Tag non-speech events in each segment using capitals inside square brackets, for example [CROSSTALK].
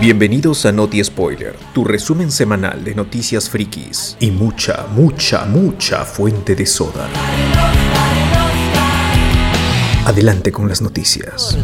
Bienvenidos a Noti Spoiler, tu resumen semanal de noticias frikis y mucha, mucha, mucha fuente de soda. Adelante con las noticias.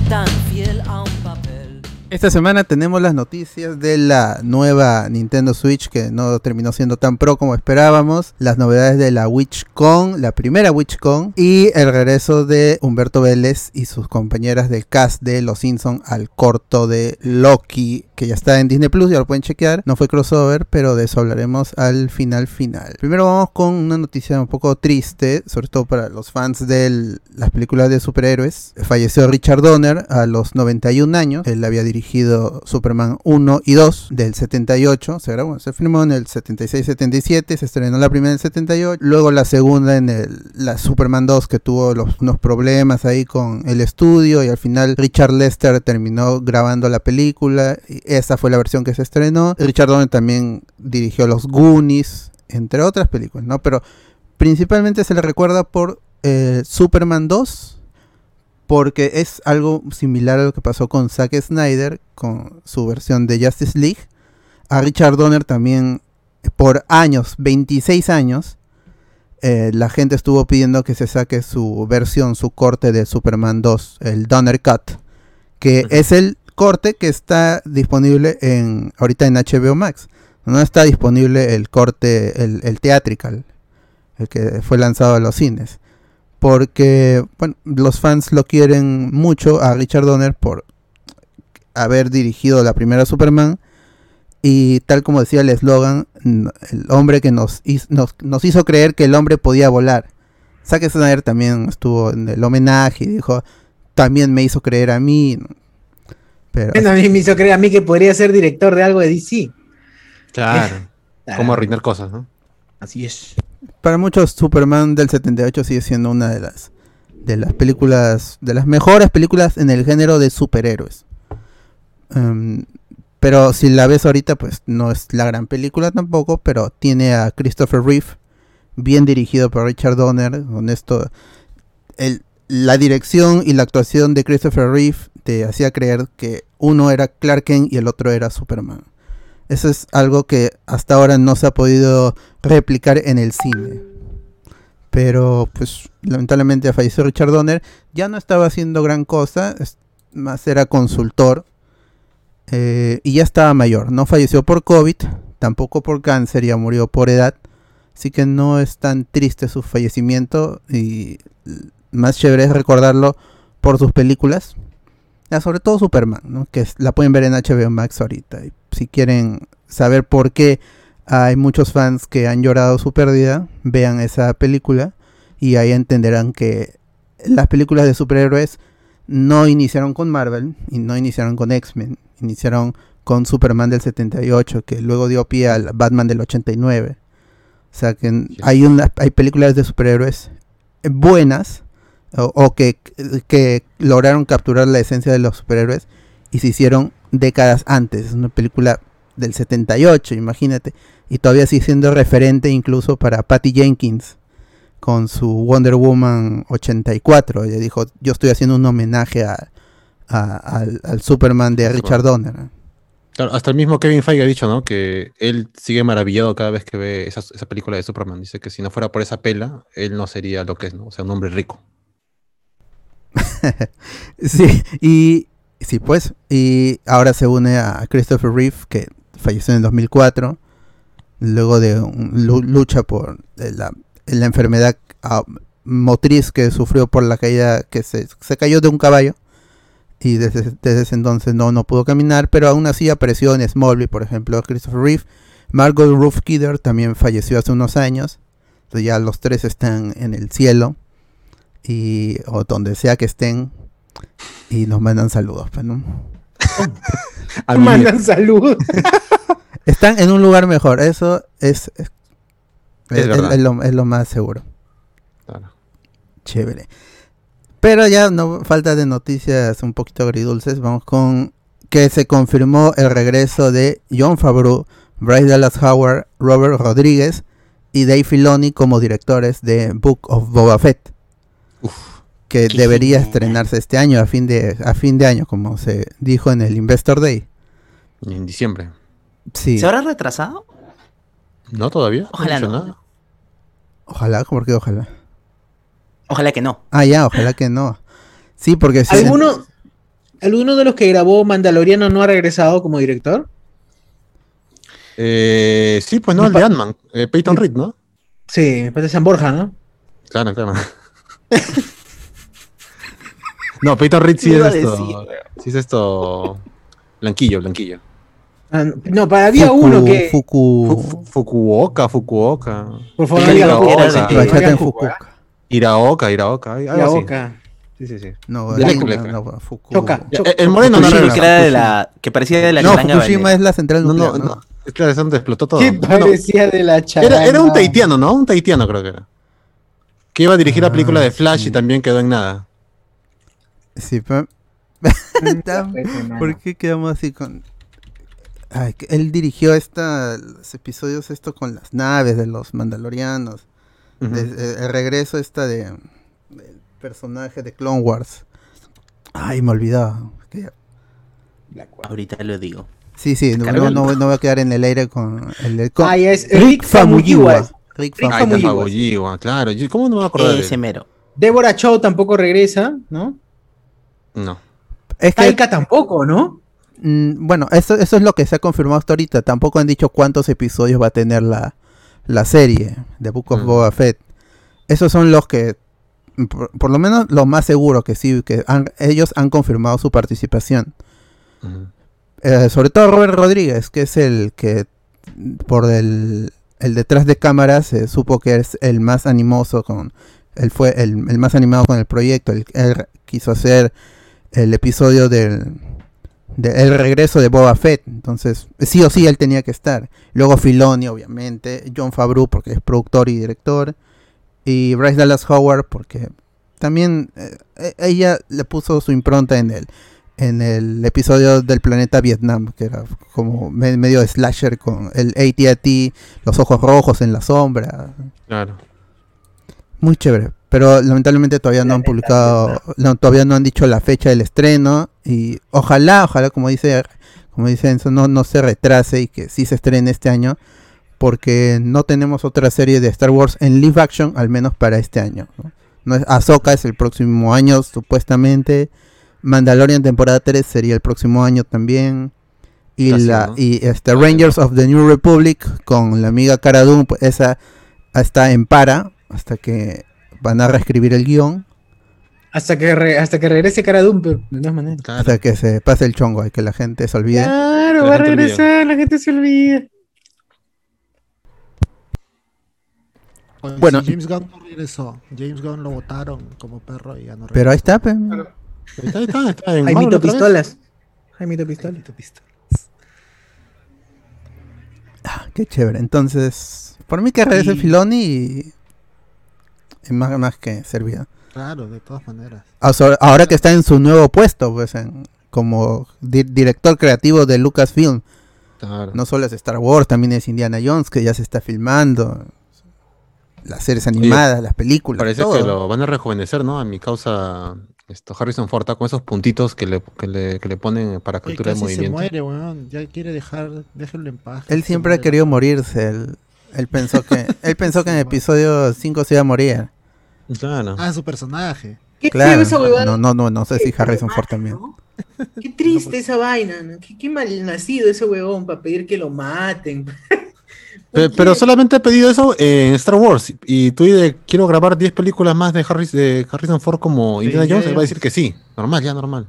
Esta semana tenemos las noticias de la nueva Nintendo Switch que no terminó siendo tan pro como esperábamos, las novedades de la WitchCon, la primera WitchCon y el regreso de Humberto Vélez y sus compañeras del cast de Los Simpson al corto de Loki que ya está en Disney Plus, ya lo pueden chequear. No fue crossover, pero de eso hablaremos al final final. Primero vamos con una noticia un poco triste, sobre todo para los fans de las películas de superhéroes. Falleció Richard Donner a los 91 años. Él había dirigido Superman 1 y 2 del 78. Se grabó, se filmó en el 76-77, se estrenó la primera en el 78, luego la segunda en el, la Superman 2 que tuvo los, unos problemas ahí con el estudio y al final Richard Lester terminó grabando la película. Esa fue la versión que se estrenó. Richard Donner también dirigió Los Goonies, entre otras películas, ¿no? Pero principalmente se le recuerda por eh, Superman 2, porque es algo similar a lo que pasó con Zack Snyder, con su versión de Justice League. A Richard Donner también, por años, 26 años, eh, la gente estuvo pidiendo que se saque su versión, su corte de Superman 2, el Donner Cut, que es el corte que está disponible en ahorita en HBO Max. No está disponible el corte, el, el theatrical, el que fue lanzado a los cines. Porque bueno, los fans lo quieren mucho a Richard Donner por haber dirigido la primera Superman. Y tal como decía el eslogan, el hombre que nos, nos, nos, hizo creer que el hombre podía volar. Zack Snyder también estuvo en el homenaje y dijo, también me hizo creer a mí. Pero... A mí me hizo creer a mí que podría ser director de algo de DC. Claro. Cómo arruinar cosas, ¿no? Así es. Para muchos, Superman del 78 sigue siendo una de las de las películas, de las mejores películas en el género de superhéroes. Um, pero si la ves ahorita, pues no es la gran película tampoco, pero tiene a Christopher Reeve, bien dirigido por Richard Donner, con esto, el, la dirección y la actuación de Christopher Reeve te hacía creer que uno era Clark Kent y el otro era Superman. Eso es algo que hasta ahora no se ha podido replicar en el cine. Pero pues lamentablemente falleció Richard Donner. Ya no estaba haciendo gran cosa, más era consultor. Eh, y ya estaba mayor. No falleció por COVID, tampoco por cáncer, ya murió por edad. Así que no es tan triste su fallecimiento. Y más chévere es recordarlo por sus películas. Sobre todo Superman, ¿no? que la pueden ver en HBO Max ahorita. Y si quieren saber por qué hay muchos fans que han llorado su pérdida, vean esa película y ahí entenderán que las películas de superhéroes no iniciaron con Marvel y no iniciaron con X-Men, iniciaron con Superman del 78, que luego dio pie al Batman del 89. O sea que hay, una, hay películas de superhéroes buenas, o, que, que, lograron capturar la esencia de los superhéroes y se hicieron décadas antes. Es una película del 78, imagínate. Y todavía sigue siendo referente incluso para Patty Jenkins con su Wonder Woman 84. Ella dijo, yo estoy haciendo un homenaje a, al, al, Superman de Richard Donner. Claro, hasta el mismo Kevin Feige ha dicho, ¿no? Que él sigue maravillado cada vez que ve esa, esa película de Superman. Dice que si no fuera por esa pela, él no sería lo que es, ¿no? O sea, un hombre rico. [LAUGHS] sí, y sí, pues. Y ahora se une a Christopher Reeve, que falleció en el 2004, luego de un, lucha por la, enfermedad uh, motriz que sufrió por la caída, que se, cayó de un caballo. Y desde, desde, ese entonces no, no pudo caminar, pero aún así apareció en Smallville, por ejemplo, Christopher Reeve. Margot Ruth Kidder también falleció hace unos años. Entonces ya los tres están en el cielo y o donde sea que estén y nos mandan saludos, pues, ¿no? [LAUGHS] mandan saludos. [LAUGHS] Están en un lugar mejor, eso es es, es, es, es lo, lo, más seguro. Claro. Chévere. Pero ya no falta de noticias un poquito agridulces, vamos con que se confirmó el regreso de John Favreau, Bryce Dallas Howard, Robert Rodríguez y Dave Filoni como directores de Book of Boba Fett. Uf, que debería estrenarse este año, a fin, de, a fin de año, como se dijo en el Investor Day. En diciembre. Sí. ¿Se habrá retrasado? ¿No todavía? ¿No Ojalá no. nada? Ojalá, ¿por qué ojalá? Ojalá que no. Ah, ya, ojalá que no. Sí, porque si ¿Alguno, ¿Alguno de los que grabó Mandaloriano no ha regresado como director? Eh, sí, pues no, el de Ant-Man. Eh, Peyton Reed, ¿no? Sí, me parece San Borja, ¿no? Claro, claro. [LAUGHS] no, Peyton Reed sí es esto. decir. Sí es esto. Blanquillo, blanquillo. Ah, no, para, había Fuku- uno que. Fu- Fuku... Fu- Fukuoka, Fukuoka. Por favor, era digan en Fuku, Fukuoka. Iraoka, Iraoka. boca. Sí, sí, sí. No, Blanco. no, no, no, Fuku- Choca. Ya, el- moreno no. Fukushima, que, era de la, que parecía de la No, Fukushima es la central No, nuclear, no, ¿no? no. Claro, explotó todo. ¿Qué No, parecía de la charanga? era, era un taitiano, ¿no? Un taitiano creo que era. Que iba a dirigir la película de Flash y también quedó en nada. Sí, pero... [LAUGHS] ¿Por qué quedamos así con...? Ay, él dirigió esta, los episodios esto con las naves de los mandalorianos. De- eh, el regreso esta de del personaje de Clone Wars. Ay, me olvidaba. Que- Ahorita lo digo. Sí, sí, no, no, no [LAUGHS] voy a quedar en el aire con el de con- Ah, ya es Rick Rick Famuyiwa. Rick Rick Ahí está Famuyiwa. Claro. ¿Cómo no me voy a acordar Ese mero. Deborah Chow tampoco regresa, ¿no? No. Es que, Taika tampoco, ¿no? mm, bueno, eso, eso es lo que se ha confirmado hasta ahorita. Tampoco han dicho cuántos episodios va a tener la, la serie de Book of Mm. Boba Fett. Esos son los que, por, por lo menos los más seguros que sí, que han- ellos han confirmado su participación. Eh, sobre todo Robert Rodríguez, que es el que por el, el detrás de cámaras se supo que es el más animoso con él fue el, más animado con el proyecto, él, él quiso hacer el episodio del de- el regreso de Boba Fett, entonces sí o sí él tenía que estar. Luego Filoni obviamente, John Favreau porque es productor y director y Bryce Dallas Howard porque también eh, eh, ella le puso su impronta en él en el episodio del planeta Vietnam, que era como me- medio slasher con el AT&T, los ojos rojos en la sombra. Claro. Muy chévere. Pero lamentablemente todavía no han publicado, no, todavía no han dicho la fecha del estreno. Y ojalá, ojalá, como dice, como dice Enzo, no, no se retrase y que sí se estrene este año. Porque no tenemos otra serie de Star Wars en live action, al menos para este año. ¿no? No es, Ahsoka es el próximo año, supuestamente. Mandalorian temporada 3 sería el próximo año también. Y Casi, la ¿no? y este Rangers of the New Republic con la amiga Cara Dune, pues esa está en para hasta que van a reescribir el guion, Hasta que, re- hasta que regrese Cara Dune, pero de todas maneras. Claro. hasta que se pase el chongo y que la gente se olvide. Claro, La va a olvida. regresar, la gente se olvida. Bueno. si James Gunn no regresó. James Gunn lo votaron como perro y ya no regresó. Pero ahí está, pe. Ahí está, está, está en Jaimito. Pistolas. Jaimito Pistolas. Ah, qué chévere. Entonces, por mí que regrese Y- Filoni y, y más, más que servido. Claro, de todas maneras. Ah, so- Ahora que está en su nuevo puesto, pues en- como di- director creativo de Lucasfilm. Claro. No solo es Star Wars, también es Indiana Jones, que ya se está filmando. Las series animadas, las películas. Parece todo. que lo van a rejuvenecer, ¿no? A mi causa, esto, Harrison Ford, con esos puntitos que le, que le, que le ponen para Oye, captura de casi se movimiento. muere, weón. Ya quiere dejar, déjenlo en paz. Él siempre ha querido morirse. Él, él pensó que [LAUGHS] él pensó que en el episodio 5 se iba a morir. Claro. Ah, su personaje. Qué Claro. No, no, no, no sé si Harrison Ford también. ¿no? Qué triste esa vaina, ¿no? Qué, qué mal nacido ese huevón para pedir que lo maten. [LAUGHS] Pero solamente he pedido eso en Star Wars. Y tú de quiero grabar 10 películas más de, Harris, de Harrison Ford como Sí, Indiana ya, Jones. ya. Él va a decir que sí. Normal, ya normal.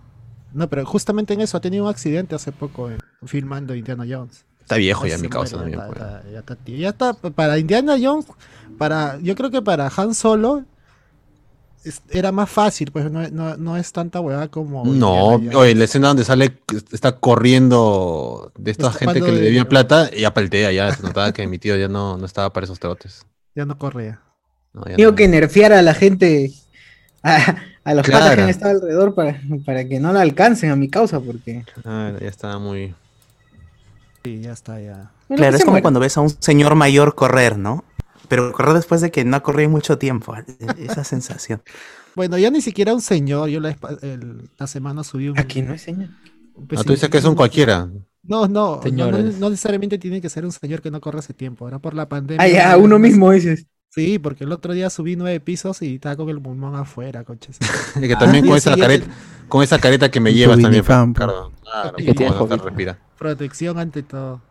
No, pero justamente en eso ha tenido un accidente hace poco eh, filmando Indiana Jones. Está viejo ya se mi causa también. ya, pues. está, ya está, tío. Ya está, para Indiana Jones, para, yo creo que para Han Solo era más fácil, pues no, no, no es tanta hueá como. No, oye, la escena donde sale, está corriendo de esta Está gente que le de- debía plata, ya paltea, ya se notaba que mi tío ya no, no estaba para esos trotes. Ya no corría. No, ya Tengo no. que nerfear a la gente, a, a los patas que Claro. han estado alrededor para, para que no la alcancen a mi causa, porque. Ah, ya estaba muy. Sí, ya está, ya. Bueno, Claro, es como cuando ves a un señor mayor correr, ¿no? Pero correr después de que no ha corrido mucho tiempo. Esa sensación. Bueno, ya ni siquiera un señor. Yo la, el- la semana subí un. Aquí no es señor. pues Ah, sí, tú dices que es un cualquiera. No, no, no, no necesariamente tiene que ser un señor que no corre hace tiempo. Era por la pandemia. Ah, ya, no, uno no- mismo dices. Sí, porque el otro día subí nueve pisos y estaba con el pulmón afuera, coches. [LAUGHS] Y que también con día esa careta, con esa careta que me llevas también, Ricardo. Claro, Es que tiene como no te COVID. respira. Protección ante todo.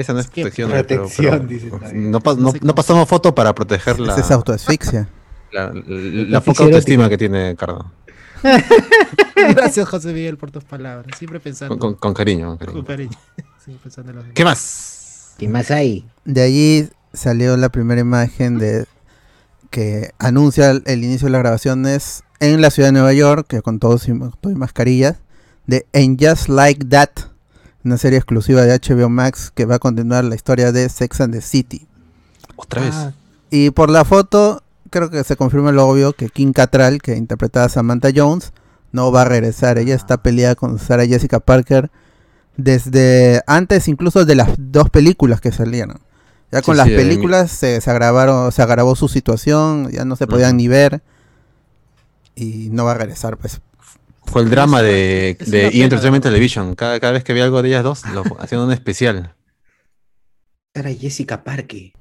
Esa no es protección. pero- Protección, pero- dice también. no, pa- no- no pasamos foto para proteger la, Esa es autoasfixia. la, la- la La poca autoestima que tiene Cardo. [LAUGHS] Gracias, José Miguel, por tus palabras. Siempre pensando Con, con- con cariño. con con cariño. Sí, pensando en los. ¿Qué más? ¿Qué más hay? De allí salió la primera imagen de que anuncia el, el inicio de las grabaciones en la ciudad de Nueva York, que con todos y, todo y mascarillas, de And Just Like That, una serie exclusiva de HBO Max que va a continuar la historia de Sex and the City. Otra vez. Ah, Y por la foto, creo que se confirma lo obvio que Kim Cattrall, que interpretaba a Samantha Jones, no va a regresar. Ella está peleada con Sarah Jessica Parker desde antes incluso de las dos películas que salieron. Ya con Sí, las sí, de mi- películas se, se agravaron, se agravó su situación, ya no se podían ni ver y no va a regresar, pues. Fue el drama de, de E! Entertainment ¿no? Television. Cada, cada vez que veía algo de ellas dos, lo [LAUGHS] hacían un especial. Era Jessica Parque.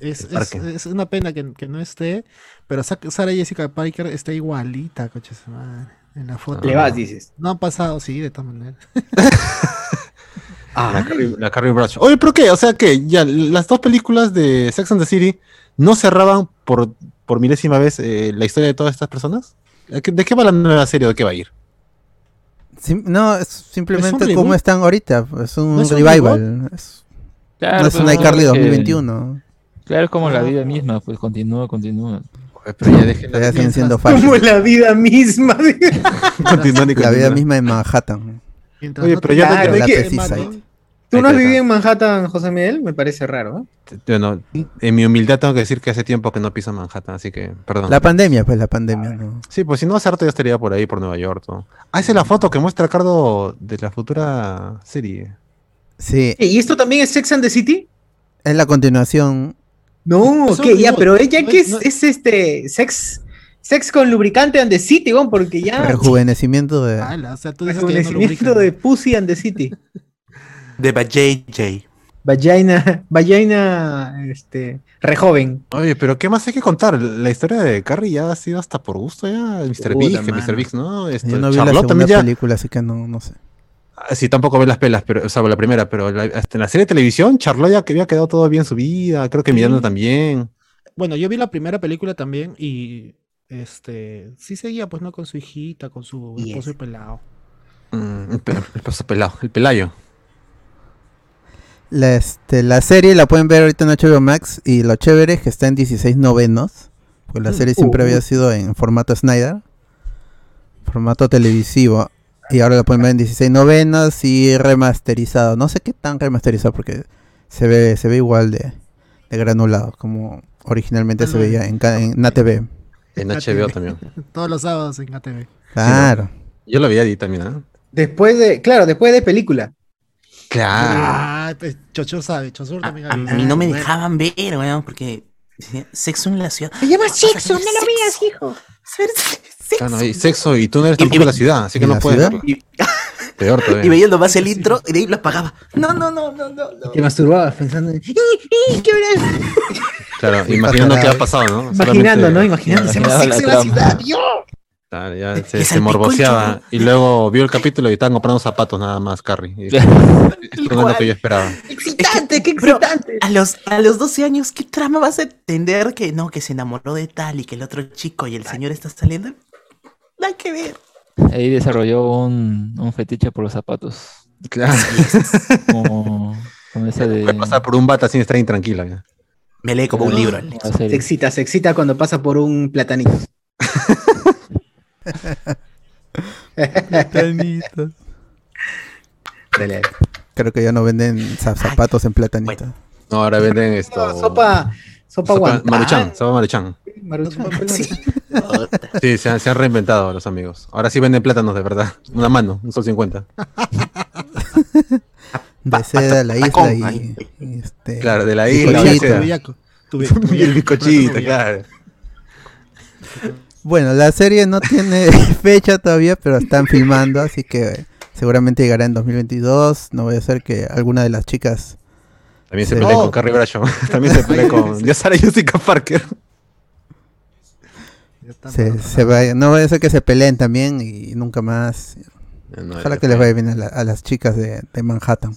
es, una pena que, que no esté, pero Sa- Sarah Jessica Parker está igualita, coches madre, en la foto. Le vas, dices. No han pasado, sí, de todas maneras. La Carrie, la Carrie Bradshaw. Oye, ¿pero qué? O sea, que ya las dos películas de Sex and the City no cerraban por, por milésima vez eh, la historia de todas estas personas. ¿De qué- ¿De qué va la nueva serie? ¿De qué va a ir? Sim- no, es simplemente reboot? como están ahorita, es un ¿No es un revival. es- Claro, no es un iCarly que- 2021. Claro, es como la vida misma, pues continúa, continúa. Pero ya dejen Todavía siguen siendo Como la vida misma. [LAUGHS] Continúan y La vida misma en Manhattan. Oye, no pero ya- ya- la que- ¿Tú no has vivido en Manhattan, José Miguel? Me parece raro, ¿eh? Bueno, en mi humildad tengo que decir que hace tiempo que no piso Manhattan, así que, perdón. La pandemia, pues la pandemia, ¿no? Sí, pues si no hace rato ya estaría por ahí, por Nueva York. ¿no? Ah, esa es la foto que muestra Cardo de la futura serie. Sí, ¿Y esto también es Sex and the City? es la continuación. No, ¿qué? Ya, pero ella que es- este sex sex con lubricante and the City, weón, porque ya Rejuvenecimiento de. Ala, o sea, tú dices que ya no rejuvenecimiento de Pussy and the City. [LAUGHS] De JJ. Vagina, vagina, este, rejoven. Oye, pero ¿qué más hay que contar? La historia de Carrie ya ha sido hasta por gusto ya. Mr. Big. Mr. Big, ¿no? Esto, Yo no vi la Charlotte segunda ya. película, así que no, no sé. Ah, Sí, tampoco ve las pelas, pero, o sea, la primera, pero la- hasta en la serie de televisión, Charlotte ya que había quedado todo bien su vida. Creo que Sí. Miranda también. Bueno, yo vi la primera película también y este sí seguía pues no con su hijita, con su Yes. esposo y pelado. Mm, el, el pelado, el pelayo. La, este, la serie la pueden ver ahorita en HBO Max y lo chévere es que está en 16 novenos. Pues la Mm, serie siempre uh, había uh. sido en formato Snyder, formato televisivo. Y ahora la pueden ver en 16 novenos y remasterizado. No sé qué tan remasterizado porque se ve, se ve igual de, de granulado como originalmente se veía en, en ATV. En HBO ATV. también. [LAUGHS] Todos los sábados en ATV. Claro. Yo lo veía ahí también, ¿ah? Después de, claro, después de película. Claro. Ah, pues, Chochur sabe, Chochur A, también a- a mí no me dejaban ver, weón, porque sexo en la ciudad. Se llama sexo, no lo veas, hijo. Sexo. Claro, y sexo, y tú no eres tampoco y- la ciudad, así que ¿y no puedes verlo. Y, [LAUGHS] Peor todavía. y veía nomás el intro y de ahí lo apagaba. No, no, no, no, no. no. Te masturbabas pensando en. ¡Ih, ih, qué hora! Claro, [LAUGHS] imaginando qué ha pasado, ¿no? Imaginando, Solamente- ¿no? Imaginando. [LAUGHS] Se llama sexo en la ciudad, yo. Claro, ya Que se, se morboseaba. Y luego vio el capítulo y estaban comprando zapatos nada más, Carrie. Y [LAUGHS] dijo, Esto no es lo que yo esperaba. Excitante, qué Bro, excitante. a los, a los 12 años, ¿qué trama vas a entender que no, que se enamoró de tal y que el otro chico y el señor está saliendo? Nada que ver. Ahí desarrolló un, un fetiche por los zapatos. Claro. Como, como [LAUGHS] esa de. Puede pasar por un bata sin estar intranquila. Me lee como un libro. Se excita, se excita cuando pasa por un platanito. Dale. Creo que ya no venden za- zapatos en platanito. No, ahora venden esto. No, sopa, sopa sopa. Maruchan, sopa Maruchan. Maruchan. Sí. Sí, se han, se han reinventado los amigos. Ahora sí venden plátanos de verdad. Una mano, un sol cincuenta. De seda a la isla y, y este, Claro, de la isla. [LAUGHS] Y el bizcochito, claro. Bueno, la serie no tiene [LAUGHS] fecha todavía, pero están filmando, así que seguramente llegará en 2022. No voy a ser que alguna de las chicas También se pelea Oh. con Carrie Bradshaw. [LAUGHS] [LAUGHS] También se pelea con. Ya sale Jessica Parker. Se, se vaya- no vaya a ser que se peleen también y nunca más. No, Ojalá que les vaya bien a, la- a las chicas de, de Manhattan,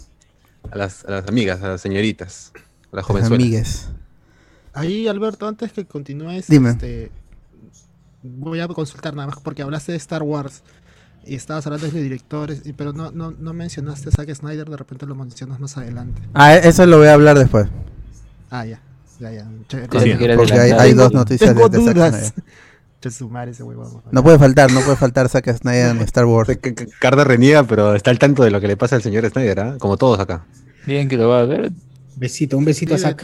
a las, a las amigas, a las señoritas, a las las jovenzuelas. amigues. Ahí, Alberto, antes que continúes, Dime. este, voy a consultar nada más porque hablaste de Star Wars y estabas hablando de directores, y- pero no, no, no mencionaste a Zack Snyder, de repente lo mencionas más adelante. Ah, eso lo voy a hablar después. Ah, ya, ya, ya. Chévere. Sí, Porque hay, dos noticias de, Tengo de Zack dudas. Snyder. [LAUGHS] No puede faltar, no puede faltar Zack Snyder en Star Wars. C- c- Carter reniega, pero está al tanto de lo que le pasa al señor Snyder, ¿ah? Como todos acá. Bien que lo va a ver. Besito, un besito a Zack.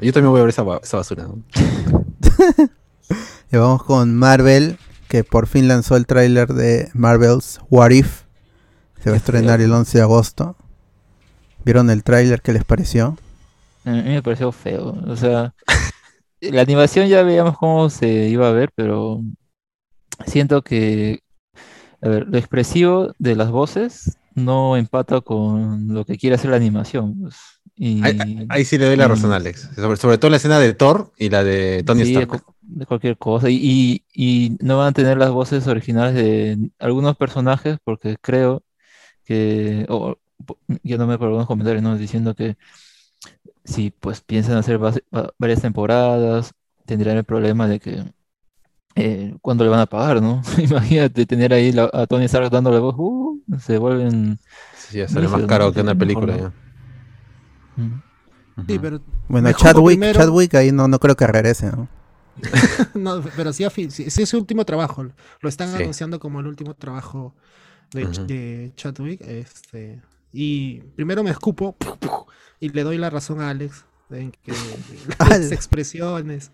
yo también voy a ver esa, esa basura. ¿no? [LAUGHS] [LAUGHS] Y vamos con Marvel, que por fin lanzó el tráiler de Marvel's What If. Se va a estrenar el 11 de agosto. ¿Vieron el tráiler? ¿Qué les pareció? A mí me pareció feo. O sea, la animación ya veíamos cómo se iba a ver, pero siento que, a ver, lo expresivo de las voces no empata con lo que quiere hacer la animación. pues. Y Ahí, ahí sí le doy la razón Alex. Sobre, sobre todo la escena de Thor y la de Tony sí, Stark. De cualquier cosa. Y, y, y no van a tener las voces originales de algunos personajes porque creo que, o yo no me por algunos comentarios, ¿no? Diciendo que si pues piensan hacer varias temporadas, tendrían el problema de que eh, cuándo le van a pagar, ¿no? [LAUGHS] Imagínate tener ahí la- a Tony Stark dándole voz, uh, se vuelven... Sí, ya sale más caro ¿no? que una película. ya. Sí, pero, Bueno, Chadwick, primero- Chadwick ahí no, no creo que regrese. ¿no? [LAUGHS] no, pero sí, sí, sí es su último trabajo. Lo están Sí. anunciando como el último trabajo de, de Chadwick. Este, y primero me escupo y le doy la razón a Alex en que [LAUGHS] las expresiones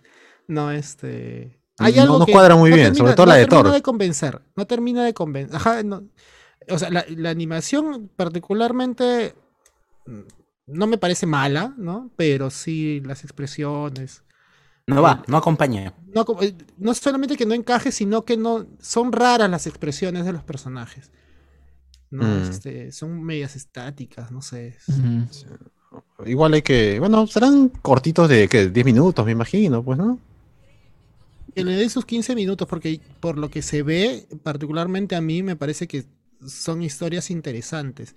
no este hay No- algo no que cuadra muy bien, sobre todo la de termina Thor. de convencer no termina de convencer Ajá, no- o sea la, la animación particularmente mm, no me parece mala no pero sí las expresiones No va, no acompaña. no, eh, no solamente que no encaje, sino que no son raras las expresiones de los personajes. No, Mm. este, son medias estáticas, no sé. Igual hay que. Bueno, serán cortitos de ¿qué? 10 minutos, me imagino, pues, ¿no? Que le dé sus 15 minutos, porque por lo que se ve, particularmente a mí, me parece que son historias interesantes.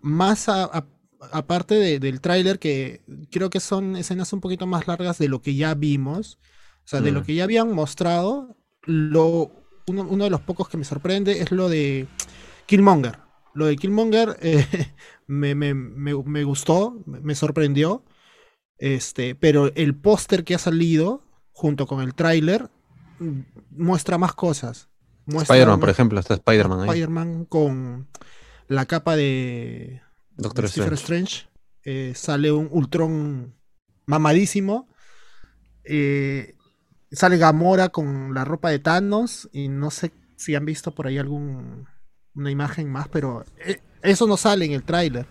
Más a- a- aparte de- del tráiler, que creo que son escenas un poquito más largas de lo que ya vimos. O sea, de lo Mm. que ya habían mostrado, lo, uno, uno de los pocos que me sorprende es lo de Killmonger. Lo de Killmonger [LAUGHS] eh, me, me- me- me gustó, me sorprendió. Este, pero el póster que ha salido junto con el tráiler mm, muestra más cosas. Spider-Man, por ejemplo, está Spider-Man ahí. Spider-Man con la capa de, Doctor de Stephen Strange. Strange. Eh, sale un Ultron mamadísimo. Eh, sale Gamora con la ropa de Thanos. Y no sé si han visto por ahí algún una imagen más, pero eh, eso no sale en el tráiler.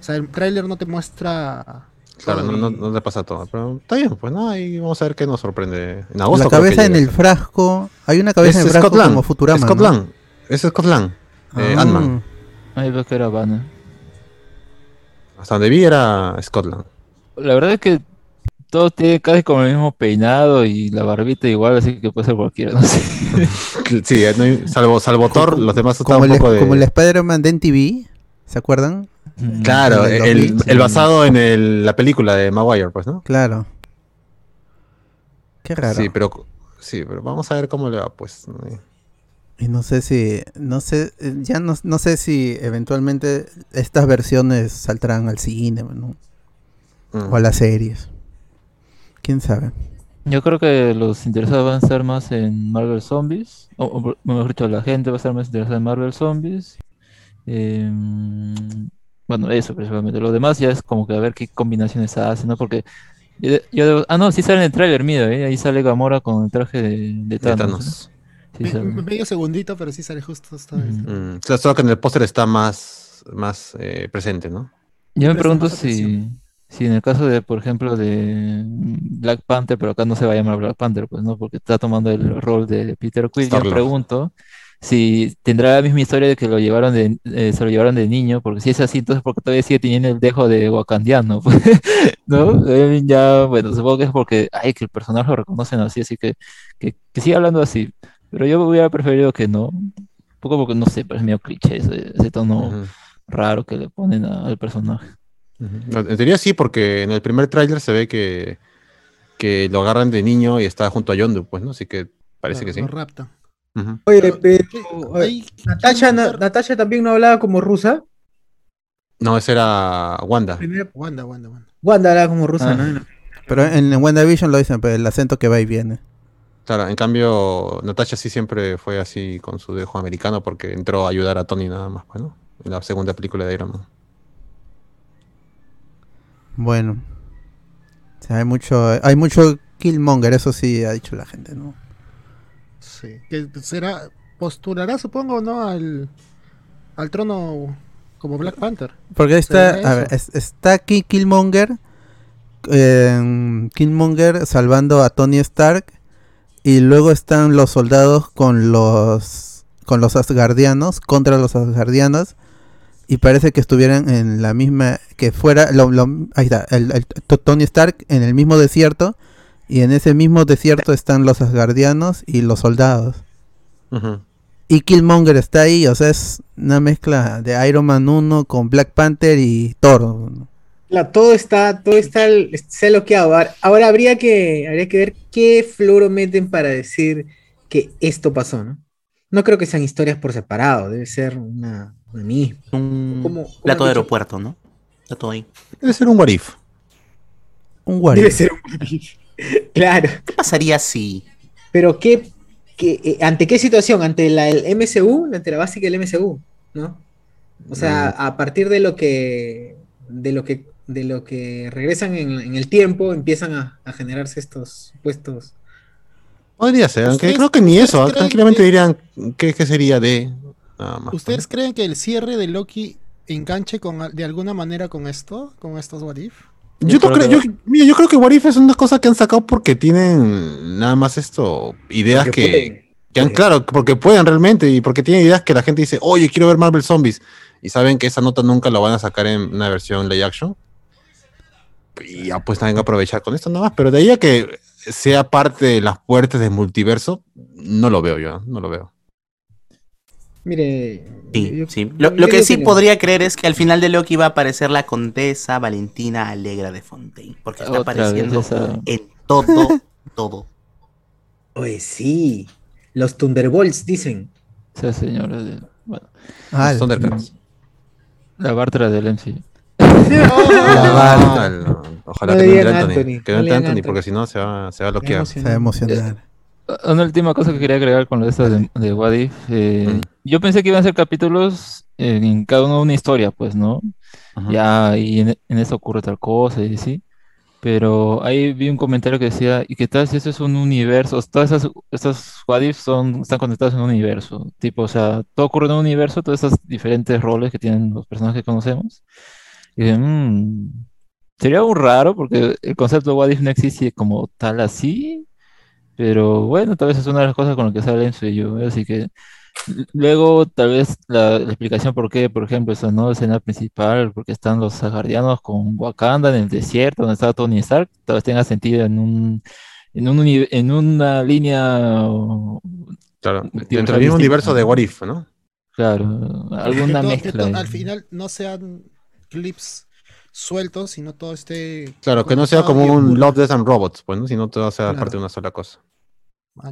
O sea, el tráiler no te muestra. Claro, todo no, no, y- no te pasa todo. Pero está bien, pues, ¿no? Ahí vamos a ver qué nos sorprende. En agosto. La cabeza en el frasco. Hay una cabeza Es en el frasco Scott Lang, como Futurama. Scott ¿no? Lang. Es Scott Lang. Eh, Ah. Ant-Man. Ahí veo que era Banner. Hasta donde vi era Scotland. La verdad es que todos tienen casi como el mismo peinado y la barbita igual, así que puede ser cualquiera, no sé. [LAUGHS] Sí, no hay- salvo, salvo Thor, los demás están Como, un el, poco de. como el Spider-Man de NTV. ¿Se acuerdan? Mm, Claro, el del el, 2000, el sí. basado en el- la película de Maguire, pues, ¿no? Claro. Qué raro. Sí, pero sí, pero vamos a ver cómo le va, pues. Y no sé si, no sé, eh, ya no, no sé si eventualmente estas versiones saldrán al cine ¿no? Mm. o a las series. ¿Quién sabe? Yo creo que los interesados van a estar más en Marvel Zombies, o, o mejor dicho, la gente va a estar más interesada en Marvel Zombies. Em, bueno, eso principalmente. Lo demás ya es como que a ver qué combinaciones hacen, ¿no? Porque yo, de- yo debo- ah, no, sí sale en el tráiler, mira, ¿eh? Ahí sale Gamora con el traje de, de De Thanos, Thanos. Sí Me- sale. medio segundito, pero sí sale justo esta vez. Mm, claro, solo que en el póster está más, más eh, presente, ¿no? Yo me presta pregunto si, si en el caso de, por ejemplo, de mm, Black Panther, pero acá no se va a llamar Black Panther, pues no, porque está tomando el rol de Peter Quill, yo me pregunto si tendrá la misma historia de que lo llevaron de, eh, se lo llevaron de niño, porque si es así, entonces porque todavía sigue teniendo el dejo de wakandiano, [LAUGHS] ¿no? Eh, ya, bueno, supongo que es porque, ay, que el personaje lo reconocen así, así que, que, que siga hablando así, pero yo hubiera preferido que no, un poco porque, no sé, pero es medio cliché ese, ese tono raro que le ponen a- al personaje. No, En teoría sí, porque en el primer tráiler se ve que, que lo agarran de niño y está junto a Yondu, pues, ¿no? Así que parece que sí. Lo. Oye, Pero, pero ¿qué- a ver, hay- Natasha, na- Natasha también no hablaba como rusa. No, ese era Wanda. Primera- Wanda, Wanda, Wanda. Wanda hablaba como rusa, Ah. ¿no? Pero en, en WandaVision lo dicen, pero el acento que va y viene. Claro, en cambio, Natasha sí siempre fue así con su dejo americano porque entró a ayudar a Tony nada más, pues, ¿no? En la segunda película de Iron Man. Bueno. O sea, hay mucho, hay mucho Killmonger, eso sí ha dicho la gente, ¿no? Sí. Que será, postulará, supongo, ¿no? Al, al trono como Black Panther. Porque ahí está, ¿Será a ver, es- está aquí Killmonger, eh, Killmonger salvando a Tony Stark y luego están los soldados con los con los Asgardianos contra los Asgardianos y parece que estuvieran en la misma que fuera lo- lo- ahí está el, Tony Stark en el mismo desierto y en ese mismo desierto están los Asgardianos y los soldados y Killmonger está ahí, o sea, es una mezcla de Iron Man 1 con Black Panther y Thor. La- todo está, todo está, se ha bloqueado. Ahora, ahora habría que, habría que ver qué floro meten para decir que esto pasó, ¿no? No creo que sean historias por separado, debe ser una, una misma. Un ¿Cómo- cómo plato de aeropuerto, ¿no? Está todo ahí. Debe ser un what if. Un what Debe ser un [LAUGHS] Claro, ¿Qué pasaría si pero ¿qué, qué- eh, ¿ante qué situación? ¿Ante la el MCU? ¿Ante la básica del MCU? ¿No? O sea, a partir de lo que de lo que de lo que regresan en, en el tiempo empiezan a, a generarse estos supuestos Podría ser, aunque ¿Ustedes- creo que ni eso. Tranquilamente que- dirían qué, qué sería de. Nada más. ¿Ustedes creen que el cierre de Loki enganche con, al- de alguna manera con esto? ¿Con estos What If? Yo, creo creo, que- yo, mira, yo creo que What If es una cosa que han sacado porque tienen nada más esto, ideas que que, pueden. que han, claro, porque pueden realmente y porque tienen ideas que la gente dice, oye, quiero ver Marvel Zombies. Y saben que esa nota nunca la van a sacar en una versión live action. Y ya pues también aprovechar con esto nada más. Pero de ahí a que sea parte de las puertas del multiverso, no lo veo yo, no lo veo. Mire, Sí, yo- sí. Lo, lo que sí podría creer es que al final de Loki va a aparecer la condesa Valentina Alegra de Fontaine. Porque está Otra apareciendo en todo, [LAUGHS] todo. Oye, sí. Los Thunderbolts dicen. Sí, señores. de- Bueno, Ah, Los Thundercats. la Bartra del MC. No. Ojalá No que no entre Anthony. Anthony, Que no entre Anthony, Anthony. porque si no se va, se va a bloquear. se va a emocionar. Una última cosa que quería agregar con lo de esto de, de What If, eh, Mm. yo pensé que iban a ser capítulos en, en cada uno una historia, pues, ¿no? Ujú. Ya, y en, en eso ocurre tal cosa y así. Pero ahí vi un comentario que decía, ¿y qué tal si eso es un universo? Todas esas, estas What If son, están conectadas en un universo. Tipo, o sea, todo ocurre en un universo, todos esos diferentes roles que tienen los personajes que conocemos. Y dije, "Mm, sería un raro porque el concepto de What If no existe como tal así. Pero bueno, tal vez es una de las cosas con las que sale en yo, así que luego tal vez la, la explicación por qué, por ejemplo, esa no escena principal, porque están los Asgardianos con Wakanda en el desierto donde está Tony Stark, tal vez tenga sentido en un en un uni- en una línea Claro, Tipo, dentro del mismo distinto, universo de ¿no? What If, ¿no? claro, alguna que mezcla. al final no sean clips sueltos, sino todo esté. Claro, que no sea como un. Love, Death and Robots, pues, ¿no? Sino todo sea Claro. parte de una sola cosa.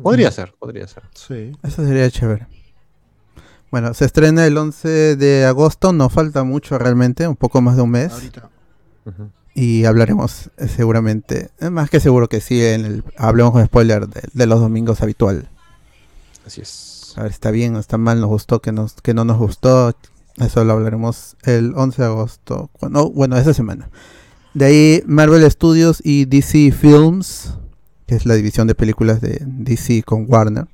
Podría ser, podría ser. Sí. Eso sería chévere. Bueno, se estrena el 11 de agosto, no falta mucho realmente, un poco más de un mes. Ahorita. Y hablaremos eh, seguramente, eh, más que seguro que sí, en el, hablemos con spoiler de, de los domingos habitual. Así es. A ver, está bien está mal, nos gustó, que, nos, que no nos gustó. Eso lo hablaremos el 11 de agosto. Bueno, esa semana. De ahí Marvel Studios y DC Films, que es la división de películas de DC con Warner.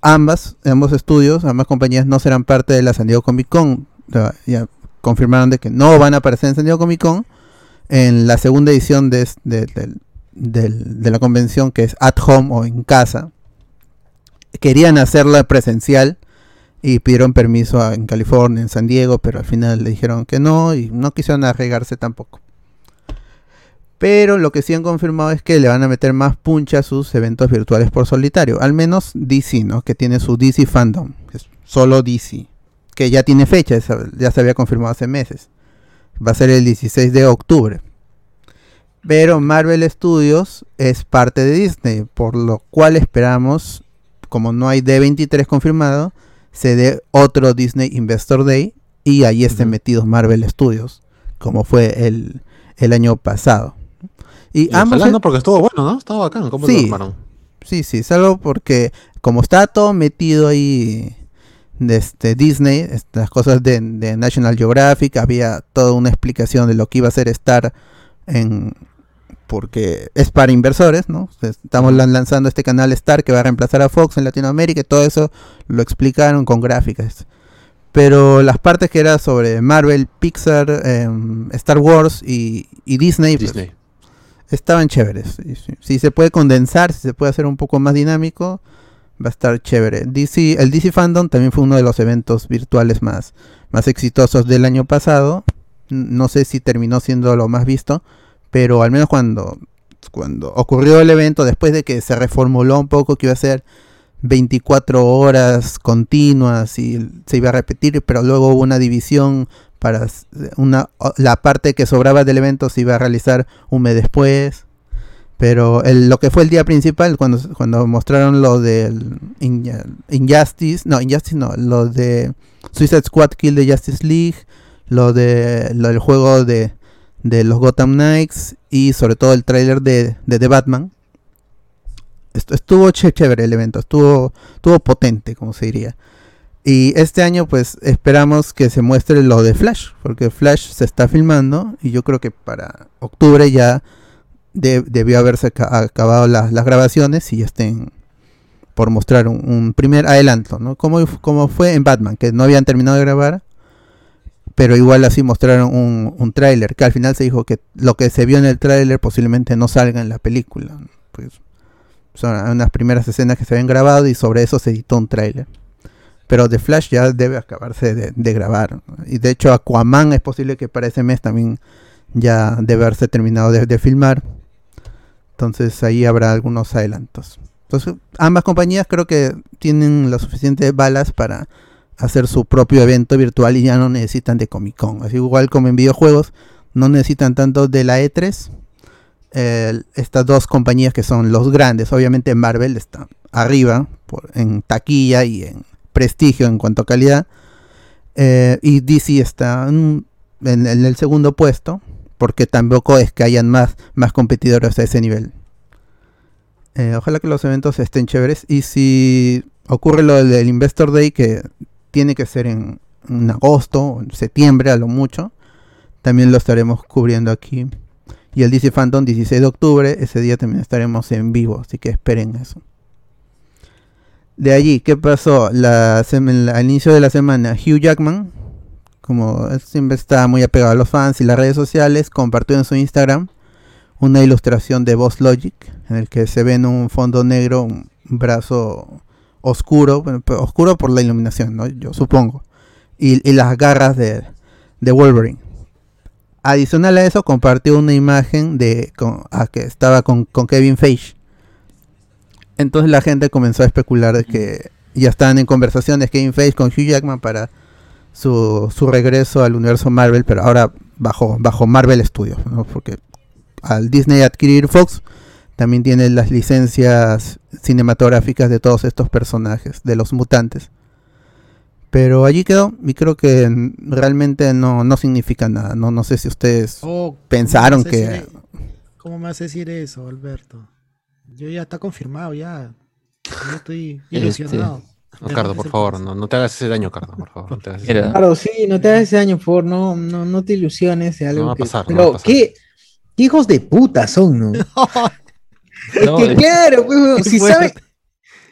Ambas, ambos estudios, ambas compañías no serán parte de la San Diego Comic Con. Ya, confirmaron de que no van a aparecer en San Diego Comic Con en la segunda edición de, de la convención que es At Home o en casa querían hacerla presencial, y pidieron permiso en California, en San Diego, pero al final le dijeron que no y no quisieron arriesgarse tampoco. Pero lo que sí han confirmado es que le van a meter más puncha a sus eventos virtuales por solitario. Al menos DC, ¿no? Que tiene su DC Fandom. es solo DC. Que ya tiene fecha, ya se había confirmado hace meses. Va a ser el 16 de octubre. Pero Marvel Studios es parte de Disney, por lo cual esperamos, como no hay D23 confirmado, se dé otro Disney Investor Day y ahí estén metidos Marvel Studios, como fue el, el año pasado. Y, Y ambos ojalá no, porque estuvo bueno, ¿no? Estaba bacán. ¿Cómo Sí. lo? Sí, sí, salvo porque como está todo metido ahí de este Disney, estas cosas de, de National Geographic, había toda una explicación de lo que iba a ser estar en porque es para inversores, ¿no? Estamos lan- lanzando este canal Star que va a reemplazar a Fox en Latinoamérica y todo eso lo explicaron con gráficas. Pero las partes que era sobre Marvel, Pixar, em, Star Wars y, y Disney, pues, estaban chéveres. Si se puede condensar, si se puede hacer un poco más dinámico, va a estar chévere. DC, el DC Fandom también fue uno de los eventos virtuales más, más exitosos del año pasado. No sé si terminó siendo lo más visto, pero al menos cuando, cuando ocurrió el evento, después de que se reformuló un poco que iba a ser 24 horas continuas y se iba a repetir, pero luego hubo una división para una la parte que sobraba del evento se iba a realizar un mes después. Pero el- lo que fue el día principal, cuando, cuando mostraron lo del In- Injustice, no, Injustice no, lo de Suicide Squad Kill de Justice League, lo de lo del juego de, de los Gotham Knights y sobre todo el tráiler de, de The Batman. Estu- Estuvo ché- chévere el evento, estuvo, estuvo potente, como se diría. Y este año pues esperamos que se muestre lo de Flash, porque Flash se está filmando y yo creo que para octubre ya de- debió haberse aca- acabado la- las grabaciones y ya estén por mostrar un, un primer adelanto, ¿no? Como, como fue en Batman, que no habían terminado de grabar, pero igual así mostraron un, un tráiler, que al final se dijo que lo que se vio en el tráiler posiblemente no salga en la película. Pues son unas primeras escenas que se habían grabado y sobre eso se editó un tráiler. Pero The Flash ya debe acabarse de, grabar. Y de hecho Aquaman es posible que para ese mes también ya debe haberse terminado de, de filmar. Entonces ahí habrá algunos adelantos. Entonces ambas compañías creo que tienen las suficientes balas para hacer su propio evento virtual y ya no necesitan de Comic Con. Así igual como en videojuegos no necesitan tanto de la E3. eh, estas dos compañías que son los grandes, obviamente Marvel está arriba en taquilla y en prestigio en cuanto a calidad. eh, y DC está en el segundo puesto, porque tampoco es que hayan más, más competidores a ese nivel. Eh, ojalá que los eventos estén chéveres. Y si ocurre lo del Investor Day, que tiene que ser en, en agosto en septiembre a lo mucho, también lo estaremos cubriendo aquí. Y el DC Phantom 16 de octubre, ese día también estaremos en vivo, así que esperen eso. De allí, ¿qué pasó? La, al inicio de la semana, Hugh Jackman, como siempre está muy apegado a los fans y las redes sociales, compartió en su Instagram una ilustración de Boss Logic, en el que se ve en un fondo negro un brazo oscuro, pero oscuro por la iluminación, ¿no? yo supongo, y, las garras de, Wolverine. Adicional a eso, compartió una imagen de con- ah, que estaba con, Kevin Feige. Entonces la gente comenzó a especular de que ya estaban en conversaciones Kevin Feige con Hugh Jackman para su, su regreso al universo Marvel, pero ahora bajo, bajo Marvel Studios, porque al Disney adquirir Fox también tiene las licencias cinematográficas de todos estos personajes, de los mutantes. Pero allí quedó y creo que realmente no, no significa nada. No, no sé si ustedes Oh, pensaron ¿cómo me vas a que... decir e- ¿Cómo me vas a decir eso, Alberto? Yo ya está confirmado, ya. Yo estoy [LAUGHS] Este, ilusionado. No, Cardo, por favor, no, no te hagas ese daño, Cardo, por favor. No te hagas ese Mira. daño. Claro, sí, no te hagas ese daño, por favor, no, no, no te ilusiones de algo No va a que- pasar, no Pero, va a pasar. ¿qué, qué hijos de puta son, no? [LAUGHS] Es No, que es- claro, pues, si fuerte. sabe,